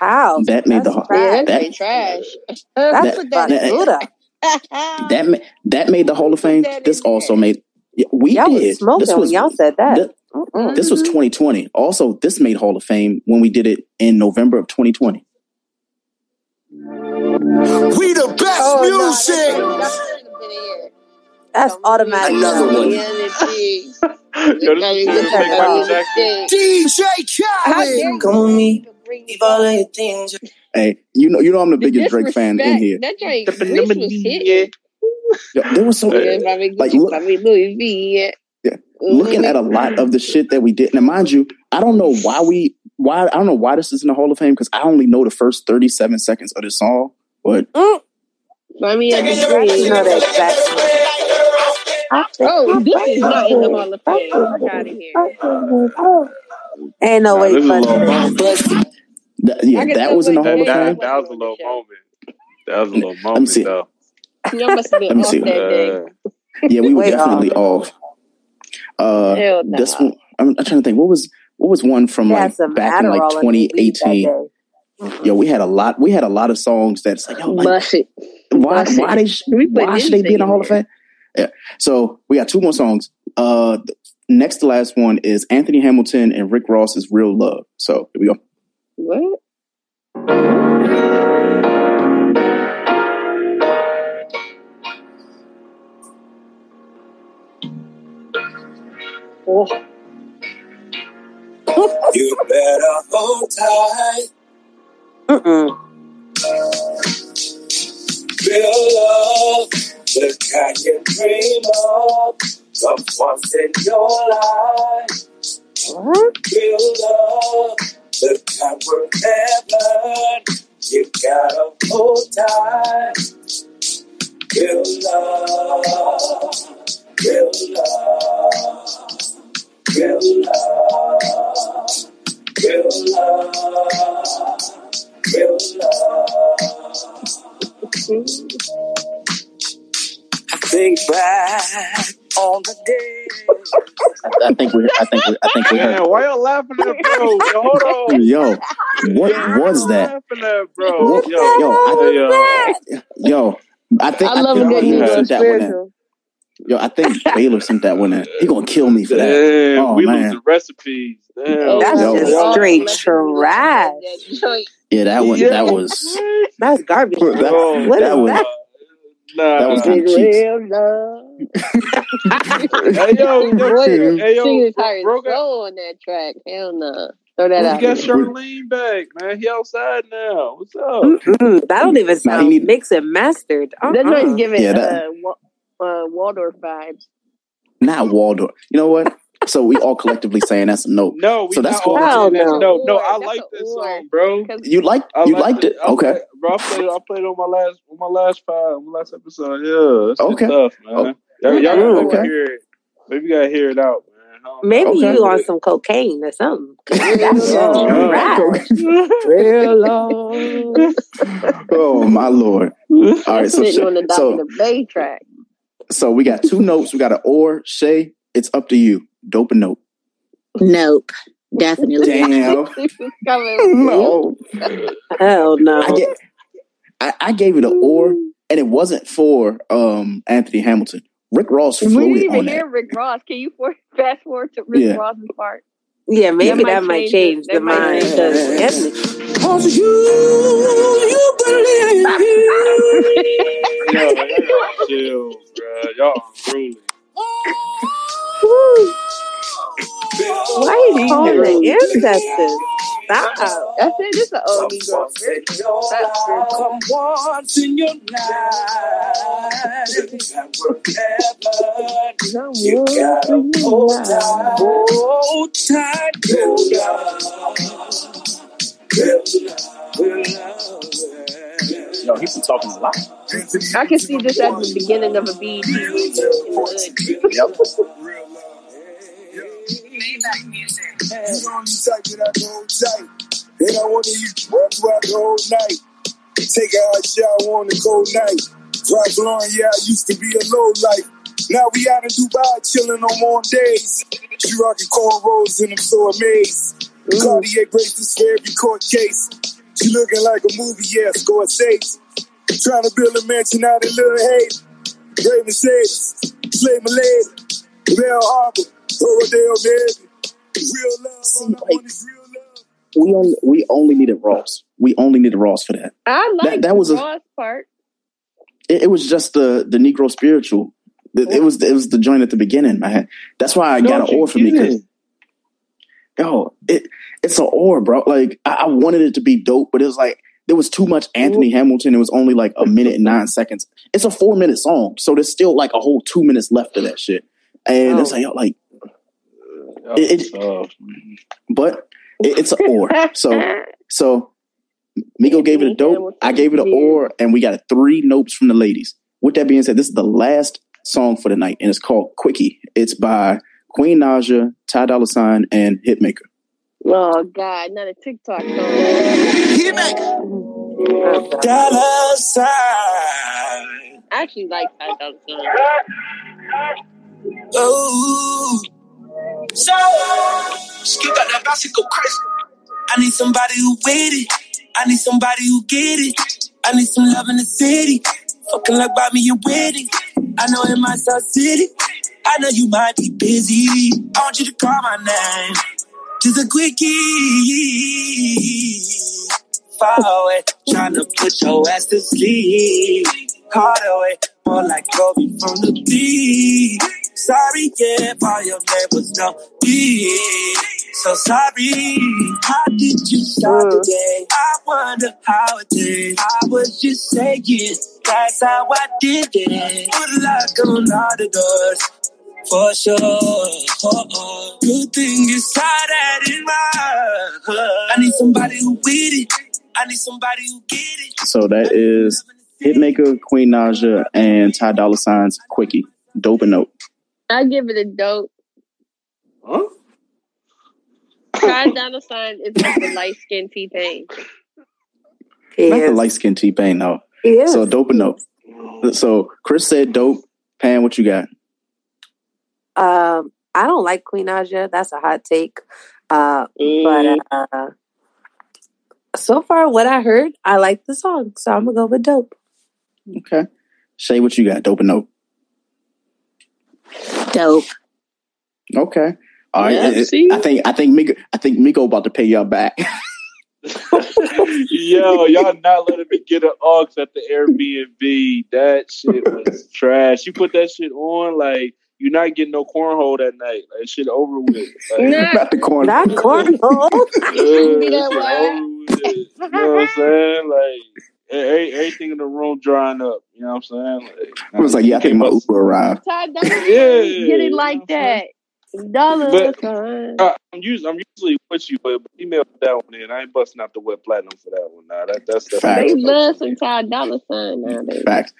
How? That made the Hall. Yeah, that, that's trash. That's That- that, that- Buddha. That ma- that made the Hall of Fame. This also made. We Y'all was did. smoking this when y'all said that. This, this was 2020. Also, this made Hall of Fame when we did it in November of 2020. We the best music. That's automatic. Another one. DJ Khaled. Come with me. Leave all of your things. Hey, you know, you know, I'm the biggest Drake fan in here. That joint Reese was hitting. Yo, There was so Yeah, mommy, like look, mommy, Louis V. yeah, looking at a mm-hmm. lot of the shit that we did. Now, mind you, I don't know why we why I don't know why this is in the Hall of Fame because I only know the first 37 seconds of this song. But Mommy, I just you know that Oh, oh this is not in the Hall of Fame. Fuck out of here. Ain't no way. this is a buddy. little moment. that, yeah, that was in the Hall of Fame. that was a little moment. That was a little me moment, see. though. Y'all must have Let been me off see. that day. Uh, Yeah, we were Way definitely off. Uh, Hell this one, I'm, I'm trying to think. What was what was one from like back in like Adderall in his weed that 2018? day. Yo, we had a lot. We had a lot of songs that's like, yo, like, Bust it. why Bust why it. they sh- We put why should they be in the Hall of. Fame? Yeah. So we got two more songs. Uh, next to last one is Anthony Hamilton and Rick Ross's "Real Love." So here we go. What? Oh. You better hold tight. Mm-mm. Real love, the kind you dream of, comes once in your life. Real love, the kind worth heaven, you gotta hold tight. Real love, real love, real love, real love, real love. I think back on the day. I think we. I think we. I think we heard. Man, why y'all laughing at bro? Yo, hold on. Yo, what was that? at bro? What- Yo, yo, I, yo. yo, I think I love a think good sent that one in. Yo, I think Baylor sent that one in. He gonna kill me for that. Damn, oh we man, losing recipes. Damn. Oh, That's Yo, just yo. straight trash. yeah, that one. Yeah. That was. That's garbage. That, Bro, What that is was. that? Nah. That was kind of cheap. Real love. Hey yo, yo, hey yo, singing his bro, entire bro got, soul on that track. Hell no. Throw that he out got there. Charlene back, man. He outside now. What's up? Mm-mm, that don't even Nah, he sound need- mixed and mastered. That Uh-uh. joint's giving Yeah, that- uh, Wa- uh, Waldorf vibes. Not Waldorf. You know what? So we all collectively saying that's a no. No, we So that's not cool. all saying that. no. No, no, I That's like this or. song, bro. You liked. I You liked liked it. I Okay. Played, bro, I played, I played on my last, on my last five, on my last episode. Yeah, that's Okay. good stuff, man. Y'all, y'all Mm, gotta okay. hear it. Maybe you gotta hear it out, man. I don't know. Maybe Okay. you on some cocaine or something. That's Oh, just trash. Real love. My lord! All right, so sitting on the so the Bay track. so we got two notes. We got an or Shay. It's up to you. Dope and nope. Nope. Definitely. Damn. Coming. no. Hell no. I get. I, I gave it an or, and it wasn't for um Anthony Hamilton. Rick Ross We didn't even on hear that. Rick Ross. Can you for- fast forward to Rick Yeah. Ross's part? yeah, maybe might that might change change the might mind. change uh, Cause it. Anthony, Cause you, you believe Yo, y'all chill, bro. Y'all unruly. why you calling the ancestors? Stop. That's it. This is an old Negro spiritual. That's spiritual. Come once in your life. You gotta hold tight. Hold tight. Good love. Good love. Good love. Yo, he's been talking a lot. I can see this at the beginning of a BET movie hood. Yep. You the only type that I go tight. And I wanna eat throughout the whole night. Take a hot shower on a cold night. Drive along, yeah, I used to be a low life. Now we out in Dubai chilling on warm days. She rocking cornrows and I'm so amazed. Cartier bracelets for every court case. She looking like a movie, yeah, Scorsese. Trying to build a mansion out in Little Haiti. Gray Mercedes, Slay Malay, Bell Harbor, Rodeo Navy. Real love, all I want is real love. We only we only needed Ross. We only needed Ross for that. I like That- that was a- Ross part. It, it was just the the Negro spiritual. It, it was it was the joint at the beginning, man. That's why I got Don't an you or for me get because it? yo, it it's an or, bro. Like I, I wanted it to be dope, but it was like there was too much Anthony Hamilton. It was only like a minute and nine seconds. It's a four minute song, so there's still like a whole two minutes left of that shit. And it's like, yo, like, Y'all It- it- but it, it's an or. So so Migo gave it a dope. I gave it an or, and we got three notes from the ladies. With that being said, this is the last song for the night, and it's called Quickie. It's by Queen Naja, Ty Dolla Sign, and Hitmaker. Oh God, not a TikTok song. Hitmaker. Dollar sign. I actually like Ty Dolla Sign. Oh. So, still got that bicycle crazy. I need somebody who with it. I need somebody who get it. I need some love in the city. Fucking like buy me a wedding. I know in my South City. I know you might be busy. I want you to call my name. Just a quickie. Far away, trying to put your ass to sleep. Hard away, more like Kobe from the beat. Sorry, yeah, all your name was no D. So sorry, how did you start today? I wonder how it did. I was just saying, that's how I did it. A lock on all the doors. For sure. Uh-uh. Good thing you saw that in my. I need somebody who with it. I need somebody who get it. So that is Hitmaker, Queen Naja, and Ty Dolla Sign's Quickie. Dope and note. I give it a dope. Huh? Ty Dolla Sign is like the light skin T Pain. Not the light skin T Pain, though. He. So dope and note. So Chris said dope. Pam, what you got? Um, I don't like Queen Aja. That's a hot take. Uh, Mm. but uh, so far, what I heard, I like the song, so I'm gonna go with dope. Okay. Shay, what you got? Dope and dope. Dope. Okay. All right. Yeah, It- it- I think I think Migo I think Migo about to pay y'all back. Yo, y'all not letting me get an aux at the Airbnb. That shit was trash. You put that shit on, like you're not getting no cornhole that night. Like shit over with. Like, Not the corn. Not cornhole. Yeah, Be that shit over with. You know what I'm saying? Like everything in the room drying up. You know what I'm saying? Like, I was like, yeah, I think my Uber arrived. Ty Dolla Sign, Yeah, get it like that. Dollar But- Uh, I'm usually I'm usually with you, but email that one in. I ain't busting out the web platinum for that one. Nah, that, that's that's Facts. They love some Ty Dolla Sign nowadays. Facts.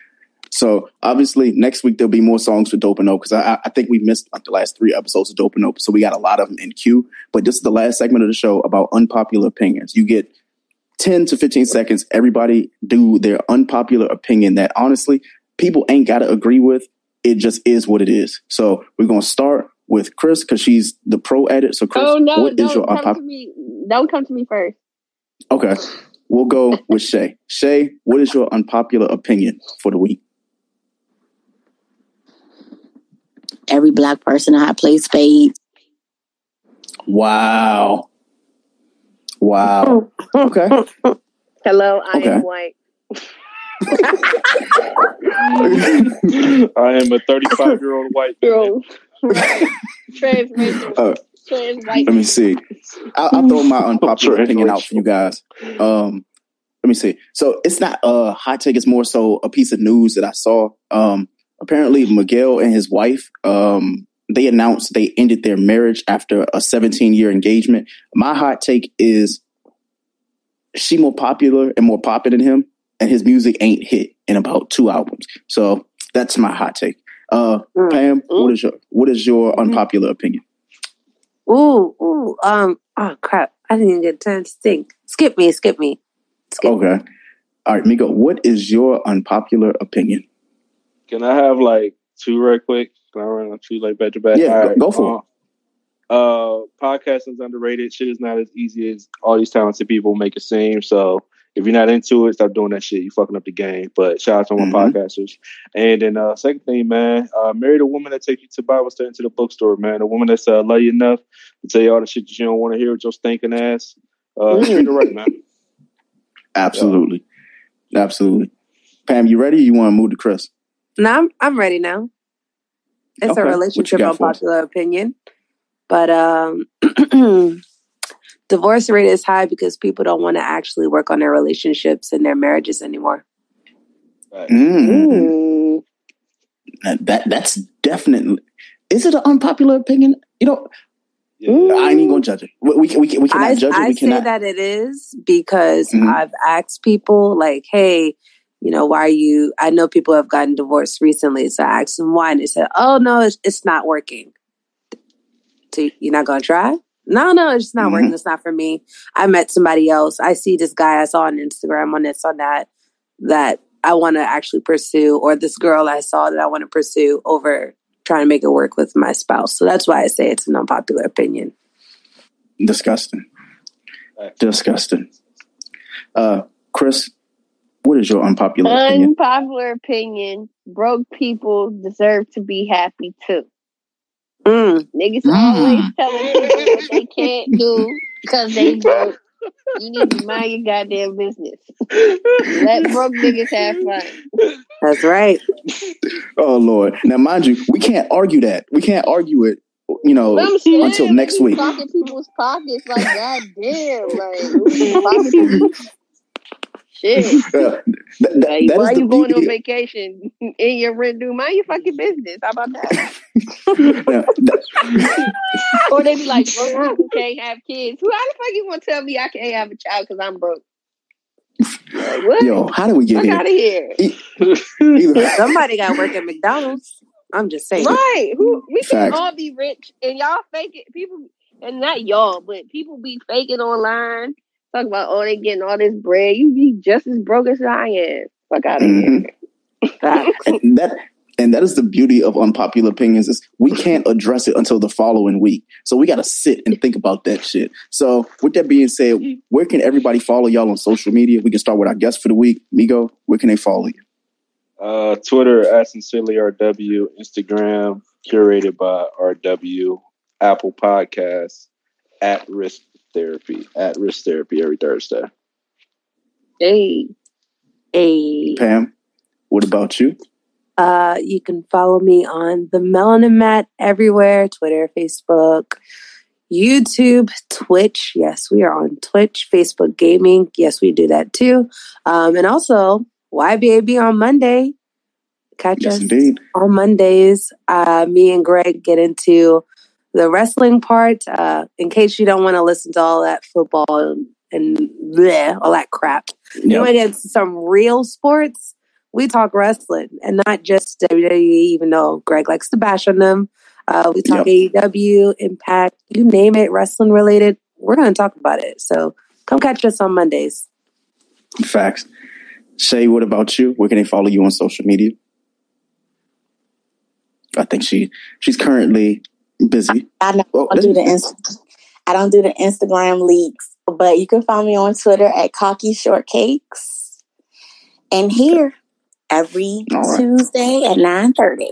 So obviously next week there'll be more songs for Dope and Dope because I, I think we missed like the last three episodes of Dope and Dope, so we got a lot of them in queue. But this is the last segment of the show about unpopular opinions. You get ten to fifteen seconds. Everybody do their unpopular opinion that honestly people ain't got to agree with. It just is what it is. So we're gonna start with Chris because she's the pro at it. So Chris, Oh no! what is your come unpopular? Don't come to me first. Okay, we'll go with Shay. Shay, what is your unpopular opinion for the week? Every black person know how to play spades. Wow. Wow. Okay. Hello, I Okay. am white. I am a 35 year old white. Girl, right? Transracial, Uh, trans white. let me see. I'll, I'll throw my unpopular Trans opinion out for you guys. Um, let me see. So it's not a hot take. It's more so a piece of news that I saw. Um, apparently Miguel and his wife, um, they announced they ended their marriage after a 17 year engagement. My hot take is she more popular and more popular than him, and his music ain't hit in about two albums. So that's my hot take. Uh, Pam, what is your what is your unpopular opinion? Ooh, ooh, um, oh crap! I didn't even get time to think. Skip me, skip me. Skip Okay. All right, Migo, what is your unpopular opinion? Can I have like two right quick? Can I run on two like back to back? Yeah, All go- right, go for uh, Uh, podcasting is underrated. Shit is not as easy as all these talented people make it seem. So if you're not into it, stop doing that shit. You fucking up the game. But shout out to my Mhm. podcasters. And then uh, second thing, man, uh, marry the woman that take you to Bible study to the bookstore, man. A woman that's uh, love you enough to tell you all the shit that you don't want to hear with your stinking ass. Uh, treat her right, man. Absolutely. Absolutely. Pam, you ready? You want to move to Chris? No, I'm I'm ready now. It's Okay, a relationship got for unpopular opinion, but um, divorce rate is high because people don't want to actually work on their relationships and their marriages anymore. Mm. That, that that's definitely. Is it an unpopular opinion? You know, I ain't even gonna judge it. We we, we, we cannot I, judge it. We I We say that it is because Mhm. I've asked people like, "Hey, you know, why are you?" I know people have gotten divorced recently, so I asked them why, and they said, "Oh no, it's, it's not working." So you're not gonna try? No, no, it's not working. It's not for me. I met somebody else. I see this guy I saw on Instagram on this on that that I want to actually pursue, or this girl I saw that I want to pursue over trying to make it work with my spouse. So that's why I say it's an unpopular opinion. Disgusting. Disgusting. Uh, Chris, what is your unpopular opinion? Unpopular opinion: broke people deserve to be happy too. Mm. Niggas Mm. always telling people what they can't do because they broke. You need to mind your goddamn business. Let broke niggas have fun. That's right. Oh Lord! Now, mind you, we can't argue that. We can't argue it. You know, saying, until next week. Pocket people's pockets, like goddamn, like pocket people's- shit. Uh, th- th- Like, why is the you going beauty- on vacation in your rent due? Mind your fucking business. How about that? Now, th- or they be like, broke people can't have kids. Who how the fuck you want to tell me I can't have a child because I'm broke? Like, what? Yo, how do we get out of here. Either- Somebody got work at McDonald's. I'm just saying. Right. Who we can Facts. all be rich and y'all fake it. People and not y'all, but people be faking online. Talk about oh they getting all this bread. You be just as broke as I am. Fuck out of here. Mhm. And that And that is the beauty of unpopular opinions is we can't address it until the following week. So we got to sit and think about that shit. So with that being said, where can everybody follow y'all on social media? We can start with our guest for the week, Migo. Where can they follow you? Uh, Twitter at sincerely RW, Instagram curated by RW, Apple Podcasts at Risk Therapy at Risk Therapy every Thursday. Hey, hey, Pam. What about you? Uh, you can follow me on the Melanin Mat everywhere Twitter, Facebook, YouTube, Twitch. Yes, we are on Twitch, Facebook Gaming. Yes, we do that too. Um, and also YBAB on Monday. Catch Yes, us indeed. on Mondays. Uh, me and Greg get into the wrestling part. Uh, in case you don't want to listen to all that football and, bleh, all that crap, you Yep. want to get some real sports. We talk wrestling and not just WWE, even though Greg likes to bash on them. Uh, we talk AEW, Impact, you name it, wrestling related. We're going to talk about it. So come catch us on Mondays. Facts. Shay, what about you? Where can they follow you on social media? I think she she's currently busy. I know Oh, I don't do the Inst- I don't do the Instagram leaks, but you can find me on Twitter at Cocky Shortcakes, and here every All right. Tuesday at nine thirty.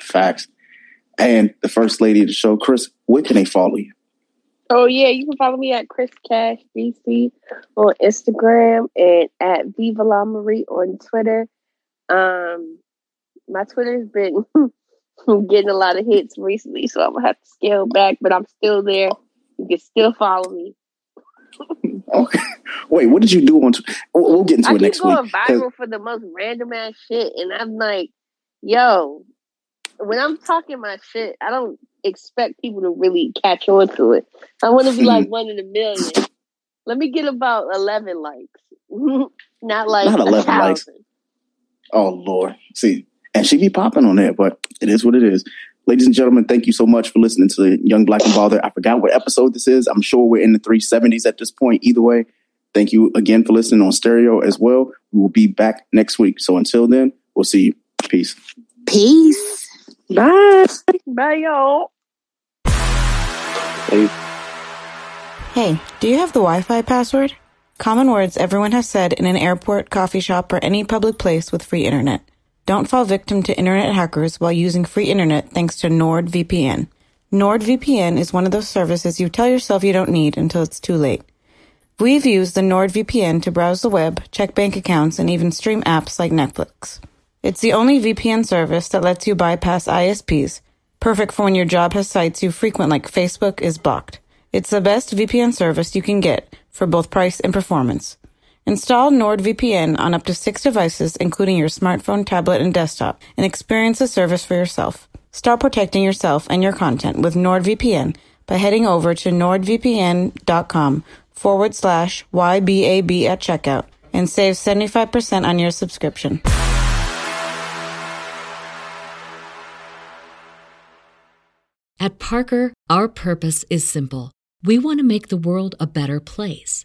Facts. And the first lady of the show, Chris, where can they follow you? Oh yeah, you can follow me at Chris Cash DC on Instagram and at Viva La Marie on Twitter. Um, my Twitter's been getting a lot of hits recently, so I'm gonna have to scale back, but I'm still there. You can still follow me. Okay. Wait, what did you do on? Tw- we'll, we'll get into I it next week. going viral for the most random ass shit, and I'm like, yo, when I'm talking my shit, I don't expect people to really catch on to it. I want to be like one in a million. Let me get about eleven likes, not like Not 11 likes. Oh Lord. See, and she be popping on there, but it is what it is. Ladies and gentlemen, thank you so much for listening to the Young Black and Bother. I forgot what episode this is. I'm sure we're in the 370s at this point. Either way, thank you again for listening on stereo as well. We will be back next week. So until then, we'll see you. Peace. Peace. Bye. Bye, y'all. Hey, do you have the Wi Fi password? Common words everyone has said in an airport, coffee shop, or any public place with free internet. Don't fall victim to internet hackers while using free internet thanks to NordVPN. NordVPN is one of those services you tell yourself you don't need until it's too late. We've used the NordVPN to browse the web, check bank accounts, and even stream apps like Netflix. It's the only VPN service that lets you bypass ISPs, perfect for when your job has sites you frequent like Facebook is blocked. It's the best VPN service you can get for both price and performance. Install NordVPN on up to six devices, including your smartphone, tablet, and desktop, and experience the service for yourself. Start protecting yourself and your content with NordVPN by heading over to nordvpn.com forward slash YBAB at checkout and save 75% on your subscription. At Parker, our purpose is simple. We want to make the world a better place